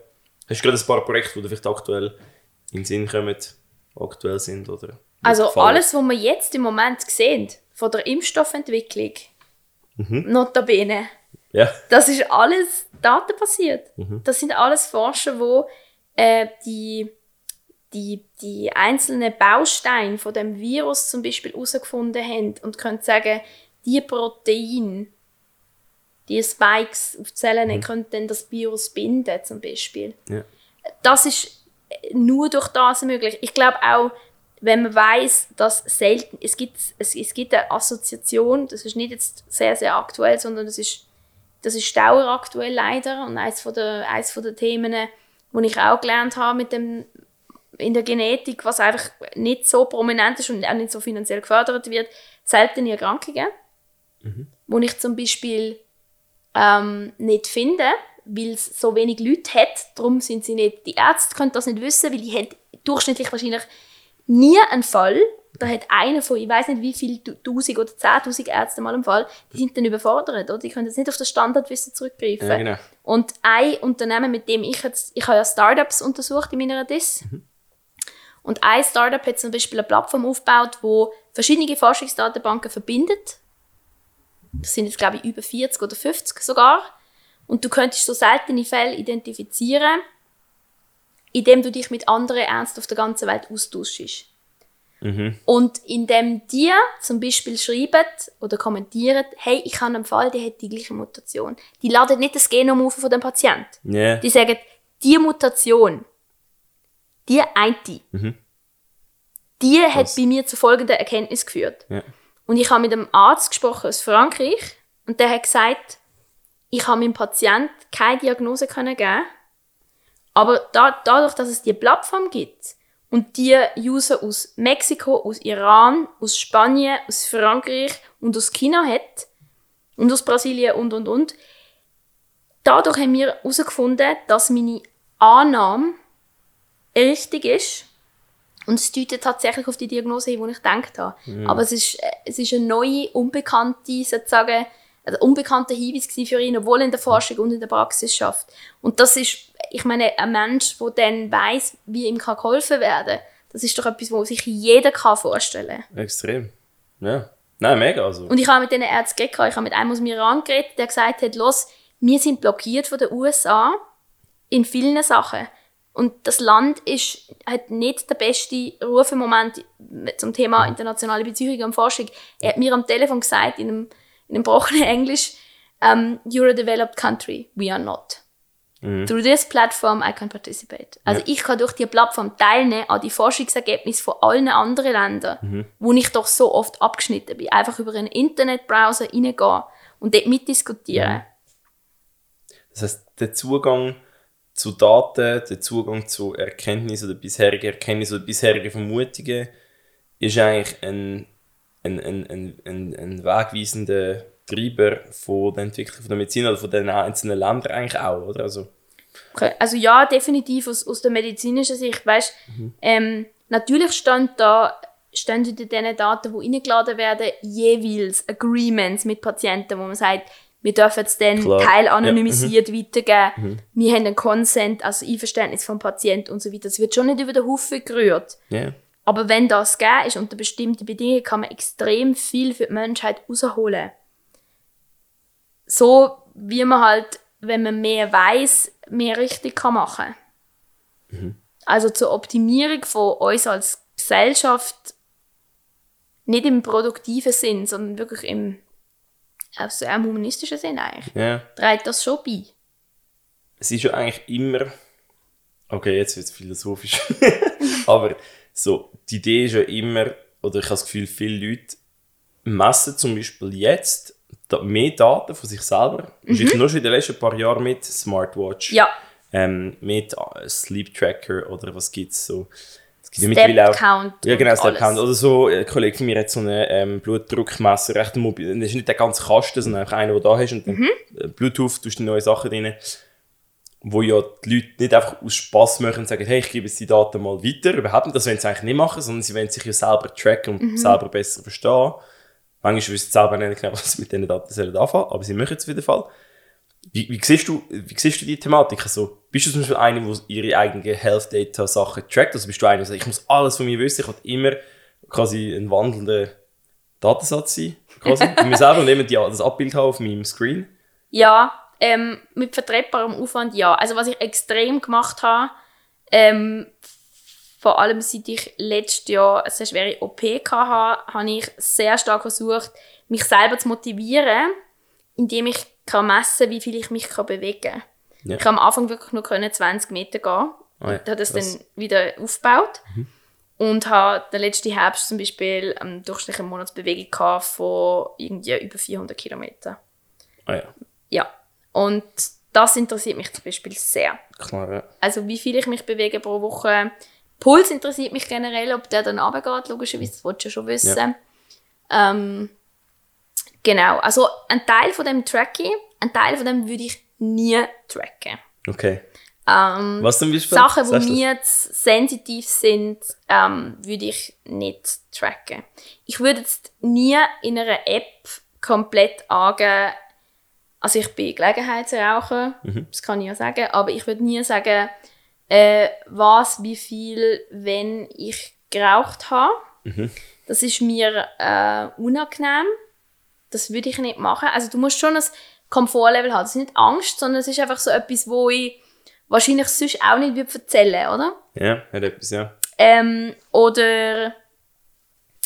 Hast du gerade ein paar Projekte, die dir vielleicht aktuell in den Sinn kommen, aktuell sind oder Also alles, was wir jetzt im Moment sehen, von der Impfstoffentwicklung, notabene, Ja, das ist alles datenbasiert. Das sind alles Forscher, wo äh, die, die, die einzelnen Bausteine von dem Virus zum Beispiel herausgefunden haben und können sagen, die Proteine, die Spikes auf Zellen können dann das Virus binden zum Beispiel. ja. das ist nur durch das möglich. Ich glaube auch, wenn man weiß, dass selten, es gibt, es, es gibt eine Assoziation, das ist nicht jetzt sehr, sehr aktuell, sondern das ist, das ist daueraktuell leider und eines von der, eines von der Themen, die ich auch gelernt habe mit dem, in der Genetik, was einfach nicht so prominent ist und auch nicht so finanziell gefördert wird, seltene Erkrankungen. wo ich zum Beispiel ähm, nicht finde, weil es so wenig Leute hat. Darum sind sie nicht, die Ärzte können das nicht wissen, weil die haben durchschnittlich wahrscheinlich nie einen Fall. Da hat einer von, ich weiß nicht wie viel, tausend oder zehntausend Ärzte mal im Fall, die sind dann überfordert, oder? Die können jetzt nicht auf das Standardwissen zurückgreifen. Ja, genau. Und ein Unternehmen, mit dem ich jetzt, ich habe ja Startups untersucht in meiner DIS. Und ein Startup hat zum Beispiel eine Plattform aufgebaut, wo verschiedene Forschungsdatenbanken verbindet. Das sind jetzt, glaube ich, über 40 oder 50 sogar. Und du könntest so seltene Fälle identifizieren, indem du dich mit anderen Ärzten auf der ganzen Welt austauschst. Und indem die zum Beispiel schreiben oder kommentieren, hey, ich habe einen Fall, der hat die gleiche Mutation. Die laden nicht das Genom auf von dem Patienten. Ja. Die sagen, die Mutation, die eine, die hat Krass. bei mir zu folgender Erkenntnis geführt. Ja. Und ich habe mit einem Arzt gesprochen aus Frankreich und der hat gesagt, ich habe meinem Patienten keine Diagnose können geben, aber da, dadurch, dass es die Plattform gibt und die User aus Mexiko, aus Iran, aus Spanien, aus Frankreich und aus China hat und aus Brasilien und und und, dadurch haben wir herausgefunden, dass meine Annahme richtig ist. Und es deutet tatsächlich auf die Diagnose hin, die ich gedacht habe. Aber es ist, äh, es ist eine neue, unbekannte, sozusagen, also unbekannter Hinweis für ihn, obwohl er in der Forschung und in der Praxis schafft. Und das ist, ich meine, ein Mensch, der dann weiss, wie ihm kann geholfen werden das ist doch etwas, was sich jeder kann vorstellen kann. Extrem. Ja. Nein, mega. Also. Und ich habe mit diesen Ärzten geredet. Ich habe mit einem aus dem Iran geredet, der gesagt hat, los, wir sind blockiert von den USA in vielen Sachen. Und das Land ist, hat nicht den besten Ruf im Moment zum Thema internationale Beziehungen und Forschung. Er hat mir am Telefon gesagt, in einem, in einem gebrochenen Englisch, um, you're a developed country, we are not. Through this platform I can participate. Also ich kann durch die Plattform teilnehmen an die Forschungsergebnisse von allen anderen Ländern, wo ich doch so oft abgeschnitten bin. Einfach über einen Internetbrowser reingehen und dort mitdiskutieren. Das heißt, der Zugang zu Daten, der Zugang zu Erkenntnissen oder bisherigen Erkenntnissen oder bisherigen Vermutungen ist eigentlich ein, ein, ein, ein, ein, ein wegweisender Treiber von der Entwicklung von der Medizin oder von den einzelnen Ländern eigentlich auch, oder? Also, Okay. Also ja, definitiv aus, aus der medizinischen Sicht. Weißt, ähm, natürlich stand da, stehen in diesen Daten, die reingeladen werden, jeweils Agreements mit Patienten, wo man sagt, wir dürfen es dann Klar. teilanonymisiert weitergeben. Wir haben einen Consent, also Einverständnis vom Patienten und so weiter. Das wird schon nicht über den Haufen gerührt. ja. Aber wenn das gegeben ist unter bestimmten Bedingungen, kann man extrem viel für die Menschheit rausholen. So wie man halt, wenn man mehr weiß, mehr richtig kann machen. Also zur Optimierung von uns als Gesellschaft, nicht im produktiven Sinn, sondern wirklich im, also im humanistischen Sinn eigentlich, ja. trägt das schon bei. es ist ja eigentlich immer. Okay, jetzt wird es philosophisch. Aber so, die Idee ist ja immer, oder ich habe das Gefühl, viele Leute messen zum Beispiel jetzt mehr Daten von sich selber. Mhm. Nur schon in den letzten paar Jahren mit Smartwatch, Ja, ähm, mit äh, Sleep Tracker oder was gibt es so. Es gibt ja Step Count. ja, genau, Step alles. Count. Oder so, ein Kollege von mir hat so einen ähm, Blutdruckmesser, recht mobil. Das ist nicht der ganze Kasten, sondern einfach einer, du da hast. Und dann Mhm. äh, Bluetooth, tust du neue Sachen drin. Wo ja die Leute nicht einfach aus Spass machen und sagen, hey, ich gebe jetzt die Daten mal weiter. Überhaupt nicht, das wollen sie eigentlich nicht machen, sondern sie wollen sich ja selber tracken und Mhm. selber besser verstehen. Manchmal wissen sie selber nicht genau, was sie mit diesen Daten sollen anfangen aber sie machen es auf jeden Fall. Wie, wie, siehst du, wie siehst du die Thematik? Also, bist du zum Beispiel einer, der ihre eigenen Health Data Sachen trackt? Also bist du einer, der sagt, ich muss alles von mir wissen, ich will immer quasi ein wandelnder Datensatz sein? Quasi. Bei mir selber und immer die, das Abbild haben auf meinem Screen. Ja, ähm, mit vertretbarem Aufwand ja. Also was ich extrem gemacht habe, ähm, vor allem seit ich letztes Jahr eine schwere OP hatte, habe ich sehr stark versucht, mich selber zu motivieren, indem ich kann messen wie viel ich mich kann bewegen kann. Ja. Ich habe am Anfang wirklich nur können 20 Meter gehen. Ah ja, und habe das krass. dann wieder aufgebaut. Und habe den letzten Herbst zum Beispiel eine durchschnittliche Monatsbewegung von irgendwie über 400 Kilometern. Ah ja, Ja. Und das interessiert mich zum Beispiel sehr. klar, ja. Also wie viel ich mich bewege pro Woche. Puls interessiert mich generell, ob der dann runtergeht, logischerweise, das willst du ja schon wissen. Ähm, Genau, also ein Teil von dem tracke ich, ein Teil von dem würde ich nie tracken. Okay. Ähm, Was zum Beispiel? Sachen, die mir zu sensitiv sind, ähm, würde ich nicht tracken. Ich würde jetzt nie in einer App komplett angeben, also ich bin Gelegenheitsraucher, Mhm. das kann ich ja sagen, aber ich würde nie sagen, äh, was, wie viel, wenn ich geraucht habe. Mhm. Das ist mir äh, unangenehm. Das würde ich nicht machen. Also du musst schon ein Komfortlevel haben. Das ist nicht Angst, sondern es ist einfach so etwas, wo ich wahrscheinlich sonst auch nicht würde erzählen, oder? Ja, hat etwas, ja. Ähm, oder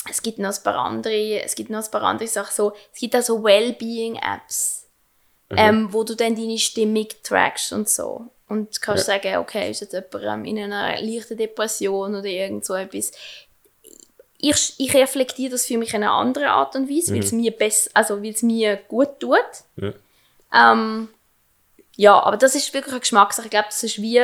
es gibt noch ein paar andere, es gibt noch ein paar andere Sachen, so, es gibt auch so Wellbeing-Apps, ähm, wo du dann deine Stimmung trackst und so. Und kannst sagen, okay, ist jetzt jemand in einer leichten Depression oder irgend so etwas. Ich, ich reflektiere das für mich in einer anderen Art und Weise, weil es mir also weil es mir gut tut. Ja. Ähm, ja, aber das ist wirklich eine Geschmackssache. Ich glaube, das ist wie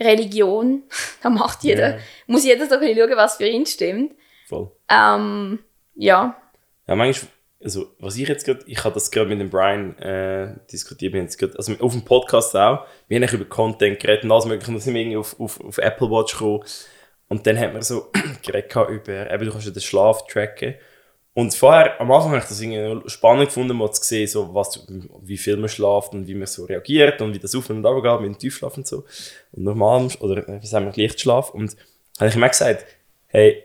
Religion. da macht jeder, Ja. muss jeder so ein bisschen schauen, was für ihn stimmt. Voll. Ähm, ja. Ja, manchmal, also was ich jetzt gerade, ich habe das gerade mit dem Brian äh, diskutiert, wir haben jetzt gerade, also auf dem Podcast auch, wir haben über Content geredet und alles mögliche, dann sind wir irgendwie auf, auf, auf Apple Watch gekommen und dann hat man so geredet über, eben du kannst ja den Schlaf tracken und vorher, am Anfang habe ich das irgendwie spannend gefunden, mal zu sehen, so was, wie viel man schlaft und wie man so reagiert und wie das auf und ab geht mit dem Tiefschlaf und so und normal, oder äh, wie sagen wir, Lichtschlaf und habe ich auch gesagt, hey,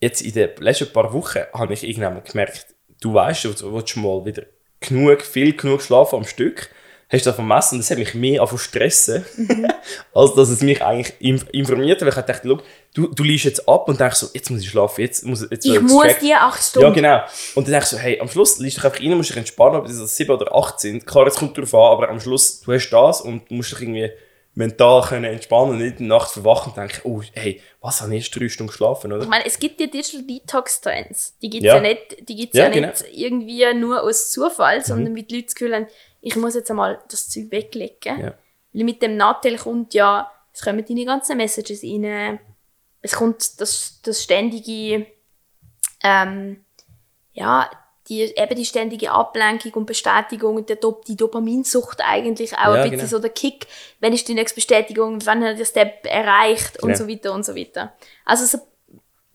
jetzt in den letzten paar Wochen habe ich irgendwann gemerkt, du weißt, du willst mal wieder genug, viel genug schlafen am Stück. Hast du das vermessen und das hat mich mehr zu stressen, als dass es mich eigentlich inf- informiert hat. Weil ich dachte, schau, du, du liest jetzt ab und denkst so, jetzt muss ich schlafen, jetzt muss jetzt Ich jetzt muss check- die acht ja, Stunden. genau. Und dann denkst du so, hey, am Schluss liest dich einfach rein, musst dich entspannen, ob das 7 oder 8 sind. Klar, es kommt darauf an, aber am Schluss, du hast das und du musst dich irgendwie mental können entspannen und nicht in der Nacht verwachen und denken, oh, hey, was, habe ich erst drei Stunden geschlafen, oder? Ich meine, es gibt ja Digital Detox Trends. Die gibt es Ja. ja. nicht, die gibt's Ja, ja, genau. nicht irgendwie nur aus Zufall, sondern mit Leuten Gefühl haben, ich muss jetzt einmal das Zeug weglegen. Ja. Weil mit dem Nattel kommt ja, es kommen deine ganzen Messages rein, es kommt das, das ständige, ähm, ja, die, eben die ständige Ablenkung und Bestätigung und der Dop die Dopaminsucht eigentlich auch Ja, ein bisschen genau. so der Kick, wenn ist die nächste Bestätigung, wann hat der Step erreicht und Genau. so weiter und so weiter. Also so ein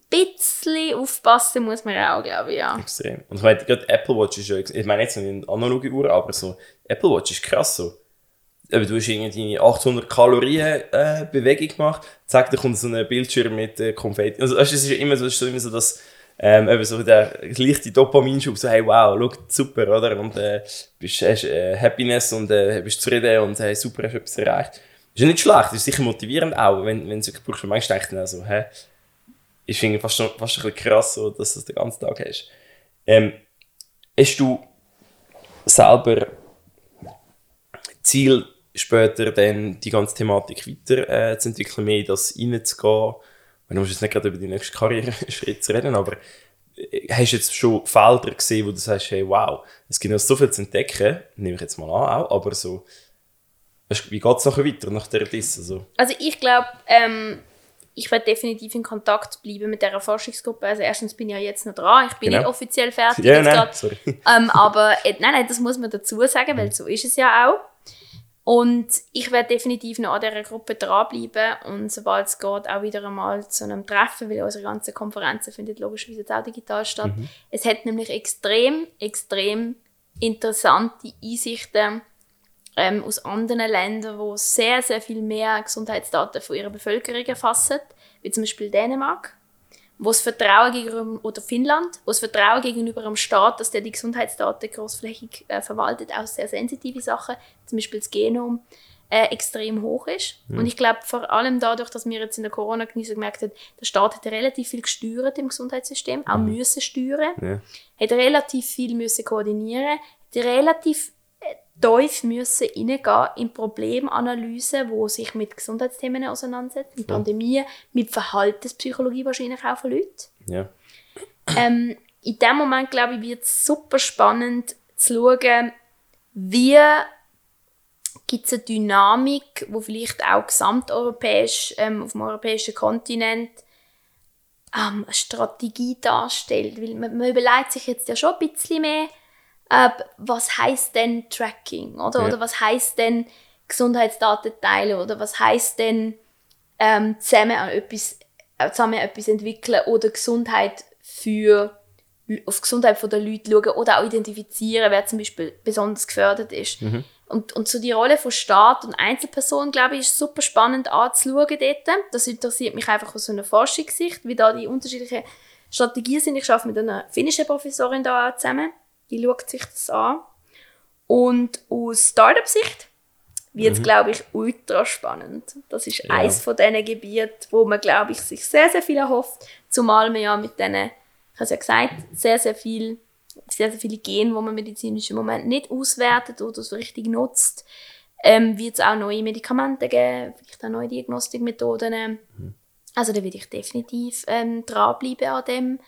bisschen aufpassen muss man auch, glaube ich, ja. Extrem. Und ich meine, gerade Apple Watch ist ja, ich meine jetzt nicht eine analoge Uhr, aber so, Apple Watch ist krass so. Eben, du hast irgendwie deine 800 Kalorien äh, Bewegung gemacht, zack, da kommt so ein Bildschirm mit äh, Konfetti. Also, weißt es ist ja immer so, es ist so, immer so dass, ähm, eben so der leichte Dopaminschub, so, hey, wow, schau, super, oder? Und äh, bist, hast äh, Happiness und äh, bist zufrieden und hey, super, hast etwas erreicht. Ist ja nicht schlecht, ist sicher motivierend auch, wenn, wenn du es wirklich brauchst. Manchmal denke ich dann auch so, hä, ist finde ich fast fast ein bisschen krass, so, dass du das den ganzen Tag hast. Ähm, hast du selber Ziel, später dann die ganze Thematik weiter äh, mehr das reinzugehen? Du musst jetzt nicht gerade über die nächsten Karriereschritte reden, aber äh, hast du jetzt schon Felder gesehen, wo du sagst, hey, wow, es gibt noch so viel zu entdecken, nehme ich jetzt mal an, auch, aber so, wie geht es nachher weiter, nach der Diss? Also, Also ich glaube, ähm, ich werde definitiv in Kontakt bleiben mit dieser Forschungsgruppe. Also erstens bin ich ja jetzt noch dran, ich bin Genau. nicht offiziell fertig ja, nein, grad. sorry. Ähm, aber äh, nein, nein, das muss man dazu sagen, weil so ist es ja auch. Und ich werde definitiv noch an dieser Gruppe dranbleiben. Und sobald es geht, auch wieder einmal zu einem Treffen, weil unsere ganzen Konferenzen finden logischerweise auch digital statt. Es hat nämlich extrem, extrem interessante Einsichten ähm, aus anderen Ländern, wo sehr, sehr viel mehr Gesundheitsdaten von ihrer Bevölkerung erfassen, wie zum Beispiel Dänemark, wo das Vertrauen gegenüber, oder Finnland, wo das Vertrauen gegenüber dem Staat, dass der die Gesundheitsdaten großflächig äh, verwaltet, auch sehr sensitive Sachen, zum Beispiel das Genom, äh, extrem hoch ist. Und ich glaube, vor allem dadurch, dass wir jetzt in der Corona-Krise gemerkt haben, der Staat hat relativ viel gesteuert im Gesundheitssystem, auch müssen steuern, Ja. hat relativ viel müssen koordinieren, hat relativ tief müssen reingehen in Problemanalyse, wo sich mit Gesundheitsthemen auseinandersetzt, mit Pandemien, mit Verhaltenspsychologie wahrscheinlich auch von Leuten. Ja. Ähm, in dem Moment, glaube ich, wird es super spannend zu schauen, wie gibt es eine Dynamik, wo vielleicht auch gesamteuropäisch, ähm, auf dem europäischen Kontinent ähm, eine Strategie darstellt. Weil man, man überlegt sich jetzt ja schon ein bisschen mehr, äh, was heißt denn Tracking, oder? Ja. Oder was heißt denn Gesundheitsdaten teilen, oder was heißt denn ähm, zusammen an etwas, äh, zusammen etwas entwickeln oder Gesundheit für auf die Gesundheit der Leute schauen oder auch identifizieren, wer zum Beispiel besonders gefördert ist. Und, und so die Rolle von Staat und Einzelperson, glaube ich, ist super spannend anzuschauen dort. Das interessiert mich einfach aus so einer Forschungssicht, wie da die unterschiedlichen Strategien sind. Ich arbeite mit einer finnischen Professorin da zusammen. Die schaut sich das an. Und aus Startup-Sicht wird es, glaube ich, ultra spannend. Das ist Ja. eins von diesen Gebieten, wo man, glaube ich, sich sehr, sehr viel erhofft. Zumal man ja mit diesen, ich habe es ja gesagt, sehr, sehr viel sehr, sehr viele Gene, die man medizinisch im Moment nicht auswertet oder so richtig nutzt. Ähm, wird es auch neue Medikamente geben, vielleicht auch neue Diagnostikmethoden. Also da würde ich definitiv ähm, dranbleiben an dem,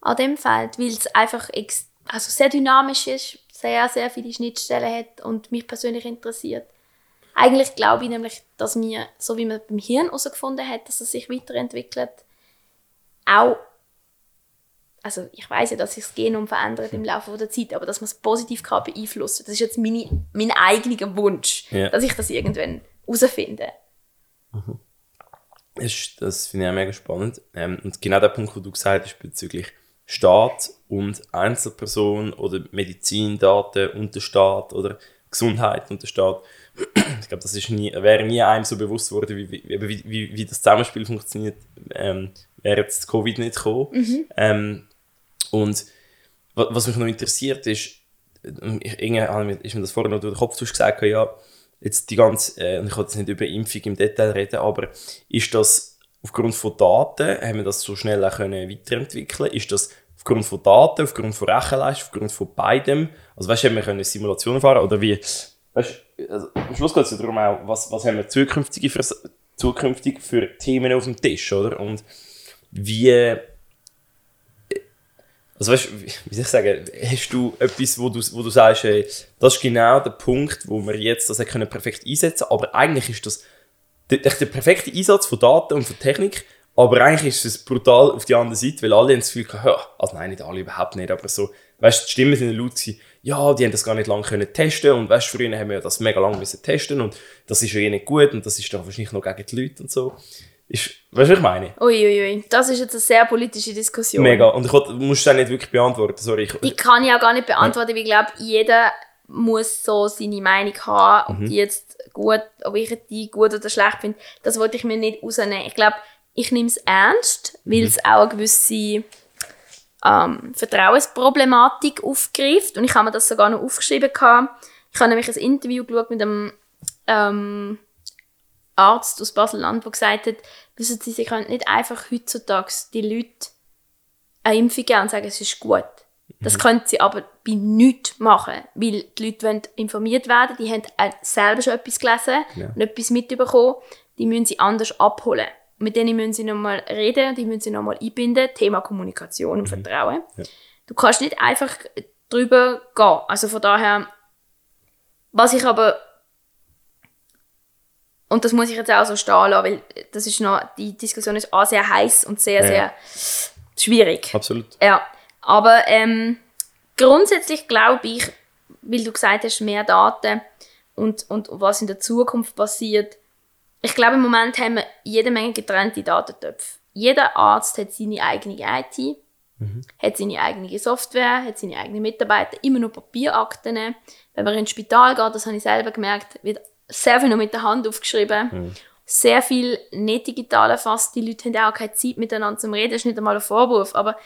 an dem Feld, weil es einfach ex also sehr dynamisch ist, sehr, sehr viele Schnittstellen hat und mich persönlich interessiert. Eigentlich glaube ich nämlich, dass wir, so wie man beim Hirn herausgefunden hat, dass es sich weiterentwickelt, auch also ich weiß ja, dass sich das Genom verändert im Laufe der Zeit, aber dass man es positiv kann beeinflussen Das ist jetzt meine, mein eigener Wunsch, Ja. dass ich das irgendwann herausfinde. ist, das finde ich auch mega spannend. Ähm, und genau der Punkt, wo du gesagt hast bezüglich Staat und Einzelperson oder Medizindaten und der Staat oder Gesundheit und der Staat. Ich glaube, das ist nie, wäre nie einem so bewusst worden, wie, wie, wie, wie, das Zusammenspiel funktioniert, ähm, wäre jetzt Covid nicht gekommen. Ähm, und wa- was mich noch interessiert ist, ähm, ich, irgendwie habe mir- ist mir das vorher noch durch den Kopf gesagt, ja, jetzt die ganze, äh, ich kann jetzt nicht über Impfung im Detail reden, aber ist das aufgrund von Daten, haben wir das so schnell auch können weiterentwickeln Ist das aufgrund von Daten, aufgrund von Rechenleistung, aufgrund von beidem? Also weißt du, haben wir können Simulationen fahren oder wie, weißt also, am Schluss geht es ja darum auch, was, was haben wir zukünftige für, zukünftig für Themen auf dem Tisch, oder? Und wie, also weißt, wie wie soll ich sagen, hast du etwas, wo du, wo du sagst, ey, das ist genau der Punkt, wo wir jetzt das können perfekt einsetzen aber eigentlich ist das der, der perfekte Einsatz von Daten und von Technik, aber eigentlich ist es brutal auf die andere Seite, weil alle haben das Gefühl gehabt, ja, also nein, nicht alle, überhaupt nicht, aber so, weißt die Stimmen sind laut gewesen, ja, die haben das gar nicht lange können testen und weißt früher haben wir ja das mega lange müssen testen und das ist ja eh nicht gut und das ist dann wahrscheinlich noch gegen die Leute und so. Ist, weißt du, was ich meine? Uiuiui, ui, ui. das ist jetzt eine sehr politische Diskussion. Mega. Und ich es auch nicht wirklich beantworten, sorry. Ich, Die kann ich auch gar nicht beantworten, weil ich glaube, jeder muss so seine Meinung haben, ob die jetzt gut, ob ich die gut oder schlecht finde. Das wollte ich mir nicht rausnehmen. Ich glaube, ich nehme es ernst, weil es auch eine gewisse ähm, Vertrauensproblematik aufgreift. Und ich habe mir das sogar noch aufgeschrieben. Gehabt. Ich habe nämlich ein Interview geschaut mit einem ähm, Arzt aus Basel-Land, der gesagt hat, wissen Sie, Sie können nicht einfach heutzutage die Leute eine Impfung geben und sagen, es ist gut. Das können sie aber bei nichts machen, weil die Leute wollen informiert werden, die haben selber schon etwas gelesen Ja. und etwas mitbekommen, die müssen sie anders abholen. Mit denen müssen sie nochmal reden, die müssen sie nochmal einbinden, Thema Kommunikation und Vertrauen. Ja. Du kannst nicht einfach drüber gehen. Also von daher, was ich aber und das muss ich jetzt auch so stehen lassen, weil das ist noch, die Diskussion ist auch sehr heiß und sehr, Ja. sehr schwierig. Absolut. Ja, aber ähm, grundsätzlich glaube ich, weil du gesagt hast, mehr Daten und, und was in der Zukunft passiert. Ich glaube, im Moment haben wir jede Menge getrennte Datentöpfe. Jeder Arzt hat seine eigene IT, hat seine eigene Software, hat seine eigenen Mitarbeiter, immer noch Papierakten. Wenn man ins Spital geht, das habe ich selber gemerkt, wird sehr viel noch mit der Hand aufgeschrieben. Sehr viel nicht digital erfasst. Die Leute haben auch keine Zeit miteinander zum Reden. Das ist nicht einmal ein Vorwurf. Aber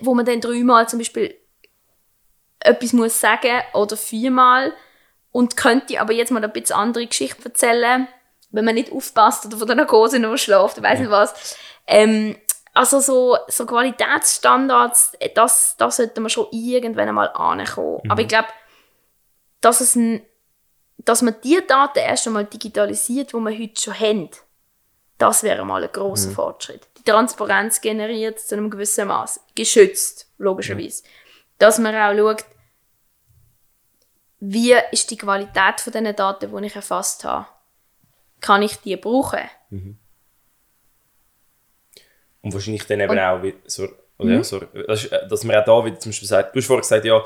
wo man dann dreimal zum Beispiel etwas muss sagen oder viermal und könnte aber jetzt mal ein bisschen andere Geschichte erzählen, wenn man nicht aufpasst oder von der Narkose noch schläft, weiß nicht was. Ähm, also so, so Qualitätsstandards, äh, das, das sollte man schon irgendwann einmal ankommen. Aber ich glaube, dass, es dass man die Daten erst einmal digitalisiert, die wir heute schon haben, das wäre mal ein grosser Fortschritt. Transparenz generiert zu einem gewissen Maß, geschützt, logischerweise. Dass man auch schaut, wie ist die Qualität von den Daten, die ich erfasst habe. Kann ich die brauchen? Und wahrscheinlich dann eben und, auch wie, so, oder ja, so, dass, dass man auch da wieder zum Beispiel sagt, du hast vorhin gesagt, ja,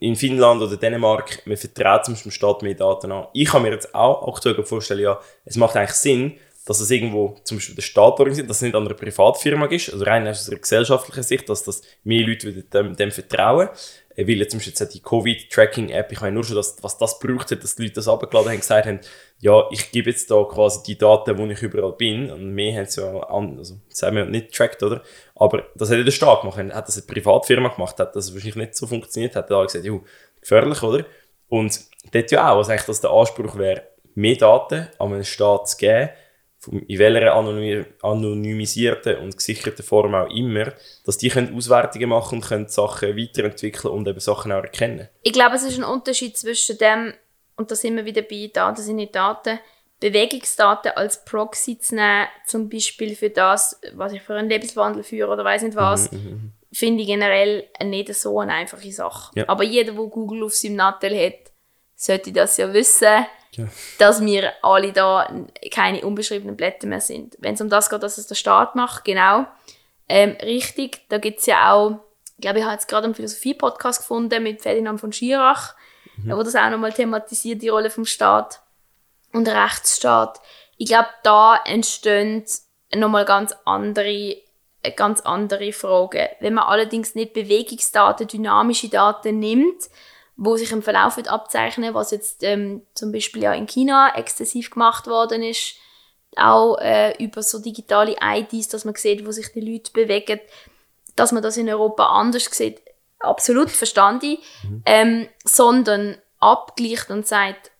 in Finnland oder Dänemark, man vertraut zum Beispiel dem Staat mehr Daten an. Ich kann mir jetzt auch aktuell vorstellen, ja, es macht eigentlich Sinn, dass es irgendwo zum Beispiel der Staat organisiert, dass es nicht an einer Privatfirma ist, also rein aus einer gesellschaftlichen Sicht, dass das mehr Leute dem, dem vertrauen. Äh, weil jetzt zum Beispiel jetzt die Covid-Tracking-App, ich meine nur schon, dass, was das braucht hat, dass die Leute das abgeladen haben, gesagt haben, ja, ich gebe jetzt da quasi die Daten, wo ich überall bin. Und mehr haben sie ja an, also, das haben wir nicht getrackt, oder? Aber das hat ja der Staat gemacht. Hat das eine Privatfirma gemacht, hat das wahrscheinlich nicht so funktioniert, hat da gesagt, jo, gefährlich, oder? Und dort ja auch, also eigentlich, dass der Anspruch wäre, mehr Daten an einen Staat zu geben, in welcher anonymisierten und gesicherten Form auch immer, dass die können Auswertungen machen und können Sachen weiterentwickeln und eben Sachen auch erkennen. Ich glaube, es ist ein Unterschied zwischen dem, und da sind wir wieder bei Daten sind nicht Daten, Bewegungsdaten als Proxy zu nehmen, zum Beispiel für das, was ich für einen Lebenswandel führe oder weiß nicht was, mhm, mhm, mhm. finde ich generell nicht so eine einfache Sache. Ja. Aber jeder, der Google auf seinem Nattel hat, sollte das ja wissen ja. dass wir alle da keine unbeschriebenen Blätter mehr sind. Wenn es um das geht, dass es der Staat macht, genau. Ähm, richtig, da gibt es ja auch, ich glaube, ich habe jetzt gerade einen Philosophie-Podcast gefunden mit Ferdinand von Schirach, mhm. wo das auch nochmal thematisiert, die Rolle vom Staat und der Rechtsstaat. Ich glaube, da entstehen nochmal ganz andere ganz andere Fragen. Wenn man allerdings nicht Bewegungsdaten, dynamische Daten nimmt, wo sich im Verlauf wird abzeichnen, was jetzt ähm, zum Beispiel ja in China exzessiv gemacht worden ist, auch äh, über so digitale IDs, dass man sieht, wo sich die Leute bewegen, dass man das in Europa anders sieht, absolut verstand ich, mhm. ähm, sondern abgleicht und sagt,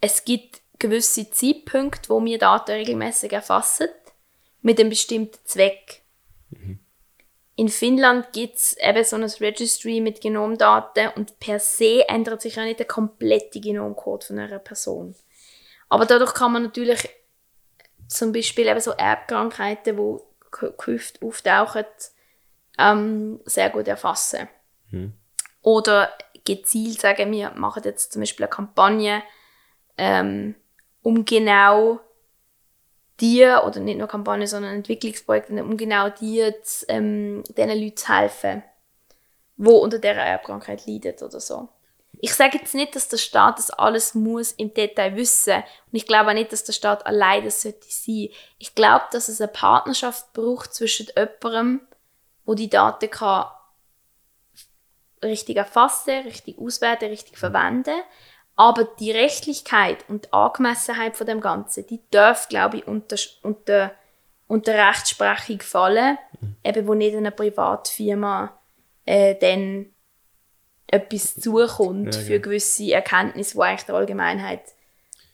es gibt gewisse Zeitpunkte, wo wir Daten regelmäßig erfassen, mit einem bestimmten Zweck. Mhm. In Finnland gibt es eben so ein Registry mit Genomdaten und per se ändert sich ja nicht der komplette Genomcode von einer Person. Aber dadurch kann man natürlich zum Beispiel eben so Erbkrankheiten, die gehüpft auftauchen, ähm, sehr gut erfassen. Hm. Oder gezielt sagen wir, machen jetzt zum Beispiel eine Kampagne, ähm, um genau die, oder nicht nur Kampagnen, sondern Entwicklungsprojekte, um genau die, ähm, diesen Leuten zu helfen, die unter dieser Erbkrankheit leiden oder so. Ich sage jetzt nicht, dass der Staat das alles muss im Detail wissen. Und ich glaube auch nicht, dass der Staat allein das sollte sein. Ich glaube, dass es eine Partnerschaft braucht zwischen jemandem, wo die Daten kann richtig erfassen, richtig auswerten, richtig verwenden, aber die Rechtlichkeit und die Angemessenheit von dem Ganzen, die darf, glaube ich, unter, unter, unter Rechtsprechung fallen, mhm. eben wo nicht eine Privatfirma äh, dann etwas zukommt ja, für genau. gewisse Erkenntnisse, die eigentlich der Allgemeinheit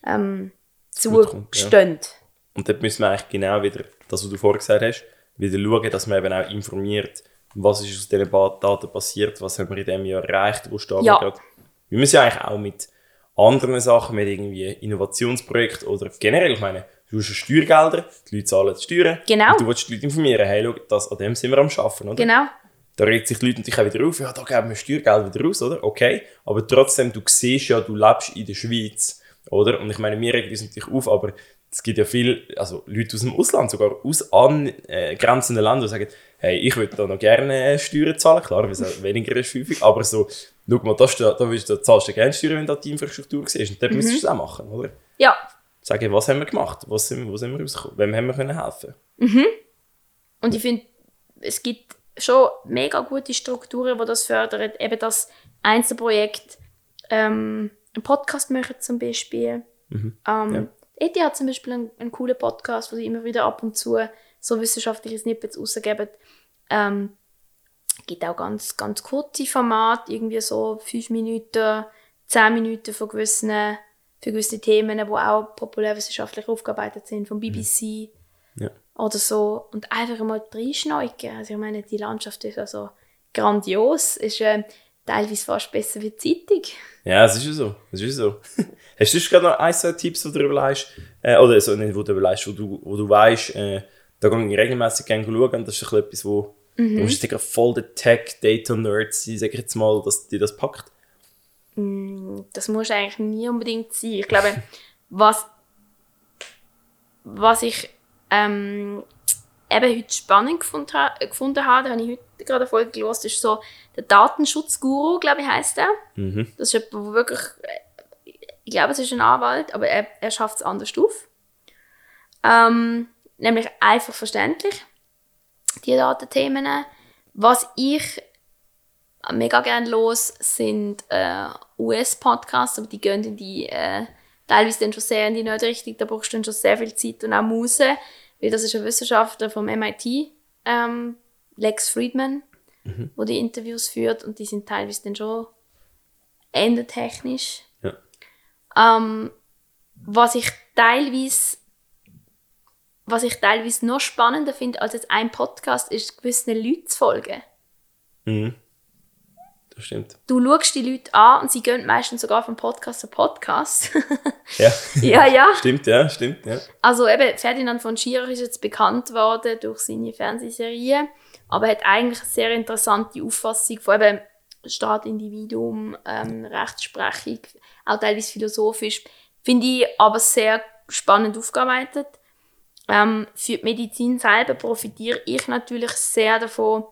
ähm, zustehen. Ja. Und dort müssen wir eigentlich genau wieder, das, was du vorher gesagt hast, wieder schauen, dass man eben auch informiert, was ist aus diesen Daten passiert, was haben wir in diesem Jahr erreicht, wo stehen ja. wir gerade. Wir müssen ja eigentlich auch mit anderen Sachen, mit irgendwie Innovationsprojekten oder generell, ich meine, du hast Steuergelder, die Leute zahlen die Steuern. Genau. Und du willst die Leute informieren, hey, schau, das, an dem sind wir am Arbeiten, oder? Genau. Da regt sich die Leute natürlich auch wieder auf, ja, da geben wir Steuergeld wieder raus, oder? Okay. Aber trotzdem, du siehst ja, du lebst in der Schweiz, oder? Und ich meine, wir regen uns natürlich auf, aber es gibt ja viele, also Leute aus dem Ausland, sogar aus angrenzenden äh, Ländern, die sagen, hey, ich würde da noch gerne Steuern zahlen, klar, wir sind weniger ist häufig, aber so, schau mal, da, da, da, da zahlst du gerne Steuern, wenn da die Infrastruktur ist. Und dort mhm. müsstest du es auch machen, oder? Ja. Sagen, was haben wir gemacht? Was sind, wo sind wir rausgekommen? Wem haben wir können helfen Mhm. Und ich finde, es gibt schon mega gute Strukturen, die das fördern. Eben das Einzelprojekt, ähm, einen Podcast machen zum Beispiel. Mhm. Ähm, ja. ETH hat zum Beispiel einen, einen, coolen Podcast, wo sie immer wieder ab und zu so wissenschaftliche Snippets rausgeben. Ähm, gibt auch ganz, ganz kurze Formate, irgendwie so fünf Minuten, zehn Minuten von gewissen, für gewisse Themen, die auch populärwissenschaftlich aufgearbeitet sind, vom BBC ja. oder so. Und einfach mal reinschneuken. Also ich meine, die Landschaft ist also grandios, ist äh, teilweise fast besser wie die Zeitung. Ja, es ist ja so. Es ist so. Hast du gerade noch ein, zwei Tipps, die du überlegst, äh, oder so, nicht, wo du überlegst, wo du, wo du weißt, äh, da gehe ich regelmäßig gerne schauen, das ist etwas, wo Mhm. Du musst voll der Tech-Data-Nerd sein, sag ich jetzt mal, dass dir das packt. Mm, das muss eigentlich nie unbedingt sein. Ich glaube, was, was ich ähm, eben heute spannend gefunden, ha gefunden habe, da habe ich heute gerade eine Folge gelesen, ist so der Datenschutzguru, glaube ich, heißt er. Mhm. Das ist jemand, der wirklich, äh, ich glaube, es ist ein Anwalt, aber er, er schafft es anders auf. Ähm, nämlich einfach verständlich, die Datenthemen. Was ich mega gerne los sind äh, US-Podcasts, aber die gehen in die, äh, teilweise dann schon sehr in die nicht Richtung, da brauchst du dann schon sehr viel Zeit und auch Muse, weil das ist ein Wissenschaftler vom MIT, ähm, Lex Friedman, mhm. wo die Interviews führt und die sind teilweise dann schon endetechnisch. Ja. Ähm, was ich teilweise was ich teilweise noch spannender finde als jetzt ein Podcast, ist gewissen Leuten zu folgen. Mhm. Das stimmt. Du schaust die Leute an und sie gehen meistens sogar von Podcast zu Podcast. ja. ja, ja. Stimmt, ja, stimmt, ja. Also eben, Ferdinand von Schirach ist jetzt bekannt worden durch seine Fernsehserie, aber hat eigentlich eine sehr interessante Auffassung von eben Staat, Individuum, ähm, Rechtsprechung, auch teilweise philosophisch. Finde ich aber sehr spannend aufgearbeitet. Ähm, für die Medizin selber profitiere ich natürlich sehr davon,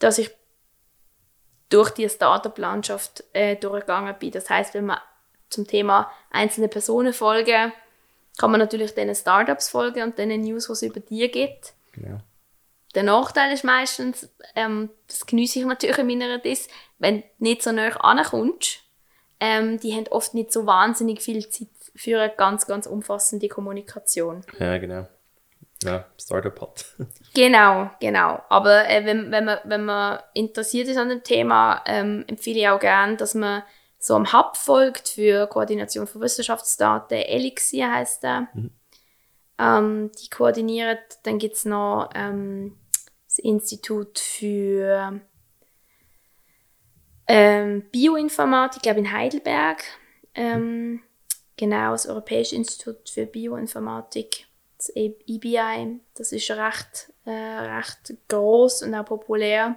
dass ich durch die Startup-Landschaft äh, durchgegangen bin. Das heißt, wenn man zum Thema einzelne Personen folgen, kann man natürlich den Startups folgen und den News, was es über die gibt. Genau. Der Nachteil ist meistens, ähm, das genieße ich natürlich in meiner Dis, wenn du nicht so nah ankommst, ähm, die haben oft nicht so wahnsinnig viel Zeit für eine ganz, ganz umfassende Kommunikation. Ja, genau. Ja, Startup hat. genau, genau. Aber äh, wenn, wenn, man, wenn man interessiert ist an dem Thema, ähm, empfehle ich auch gerne, dass man so am Hub folgt für Koordination von Wissenschaftsdaten. Elixir heißt der. Mhm. Ähm, die koordiniert. Dann gibt es noch ähm, das Institut für ähm, Bioinformatik, glaube in Heidelberg. Ähm, genau, das Europäische Institut für Bioinformatik das EBI, das ist recht, äh, recht groß und auch populär.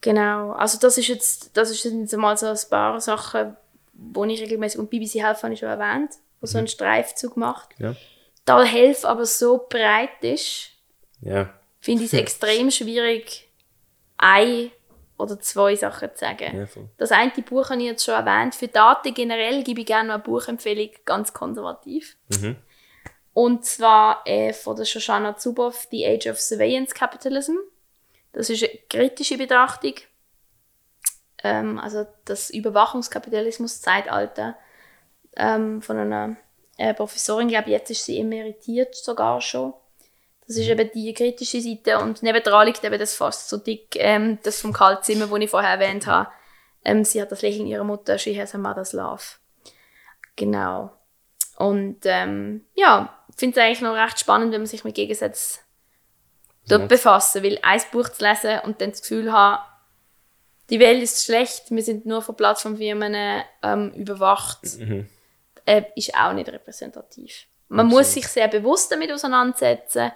Genau, also das ist jetzt, das ist jetzt mal so ein paar Sachen, wo ich regelmäßig, und BBC Health habe ich schon erwähnt, wo so einen mhm. Streifzug macht. Ja. Da Health aber so breit ist, ja. finde ich es extrem schwierig, ein oder zwei Sachen zu sagen. Ja, das eine Buch habe ich jetzt schon erwähnt. Für Daten generell gebe ich gerne eine Buchempfehlung, ganz konservativ. Mhm. Und zwar äh, von der Shoshana Zuboff, The Age of Surveillance Capitalism. Das ist eine kritische Betrachtung. Ähm, also das Überwachungskapitalismus-Zeitalter ähm, von einer äh, Professorin, ich glaube jetzt ist sie emeritiert sogar schon. Das ist eben die kritische Seite und nebendran liegt eben das fast so dick, ähm, das vom Kaltzimmer, das ich vorher erwähnt habe. Ähm, sie hat das Lächeln ihrer Mutter, she has a mother's love. Genau. Und ähm, ja, ich finde es eigentlich noch recht spannend, wenn man sich mit Gegensätzen dort befassen, weil ein Buch zu lesen und dann das Gefühl haben, die Welt ist schlecht, wir sind nur von Plattformfirmen ähm, überwacht, mhm. Äh, ist auch nicht repräsentativ. Man Absolut. muss sich sehr bewusst damit auseinandersetzen,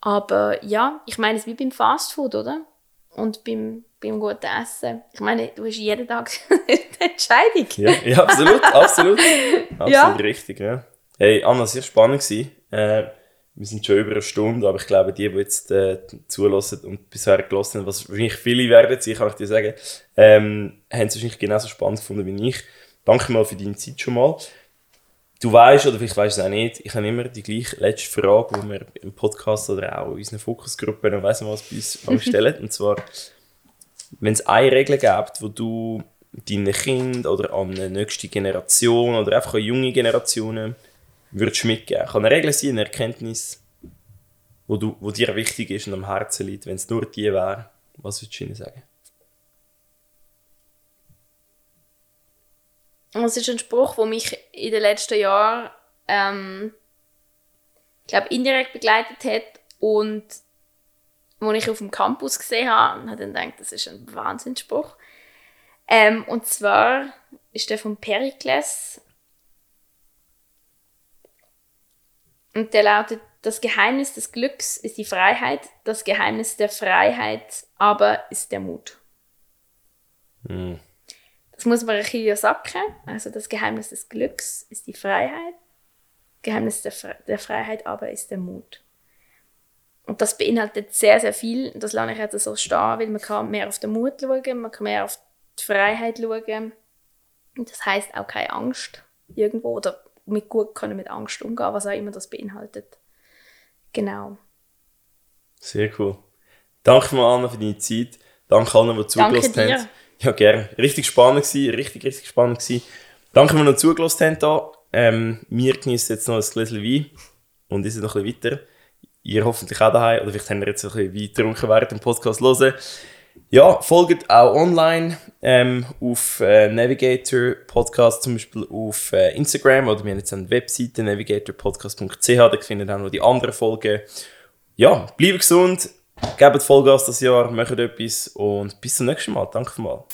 aber ja, ich meine, es ist wie beim Fastfood, oder? Und beim beim guten Essen. Ich meine, du hast jeden Tag eine Entscheidung. Ja, ja absolut, absolut. Absolut ja. richtig, ja. Hey, Anna, sehr spannend gewesen. Äh, wir sind schon über eine Stunde, aber ich glaube, die, die jetzt äh, zulassen und bisher gelassen haben, was wahrscheinlich viele werden sein, kann ich dir sagen, ähm, haben es wahrscheinlich genauso spannend gefunden wie ich. Danke mal für deine Zeit schon mal. Du weißt oder vielleicht weißt du es auch nicht, ich habe immer die gleiche letzte Frage, die wir im Podcast oder auch in unseren Fokusgruppen und weiss nicht was bei uns stellen. und zwar, wenn es eine Regel gibt, wo du deinen Kind oder an eine nächste Generation oder einfach an junge Generationen würdest mitgeben? Kann eine Regel sein, eine Erkenntnis, wo, du, wo dir wichtig ist und am Herzen liegt, wenn es nur die wäre? Was würdest du ihnen sagen? Das ist ein Spruch, der mich in den letzten Jahren ähm, ich glaube, indirekt begleitet hat und wo ich auf dem Campus gesehen habe und habe dann gedacht, das ist ein Wahnsinnsspruch. Ähm, und zwar ist der von Perikles. Und der lautet, das Geheimnis des Glücks ist die Freiheit, das Geheimnis der Freiheit aber ist der Mut. Mhm. Das muss man ein bisschen sacken. Also das Geheimnis des Glücks ist die Freiheit. Geheimnis der, Fre der Freiheit aber ist der Mut. Und das beinhaltet sehr, sehr viel. Und das lasse ich jetzt so stehen, weil man kann mehr auf den Mut schauen, man kann mehr auf die Freiheit schauen. Und das heißt auch keine Angst irgendwo oder mit gut können mit Angst umgehen, was auch immer das beinhaltet. Genau. Sehr cool. Danke mal, Anna, für deine Zeit. Danke allen, die zugelassen haben. Ja, gerne. Richtig spannend gewesen, richtig, richtig spannend gewesen. Danke, dass ihr noch zugelassen habt. Ähm, wir genießen jetzt noch ein Gläschen Wein und ist noch ein bisschen weiter. Ihr hoffentlich auch daheim oder vielleicht habt ihr jetzt ein bisschen Wein getrunken während dem Podcast hören. Ja, folgt auch online ähm, auf äh, Navigator Podcast, zum Beispiel auf äh, Instagram oder wir haben jetzt eine Webseite navigatorpodcast.ch, da findet ihr auch noch die anderen Folgen. Ja, bleibt gesund, gebt Vollgas das Jahr, macht etwas und bis zum nächsten Mal. Danke mal.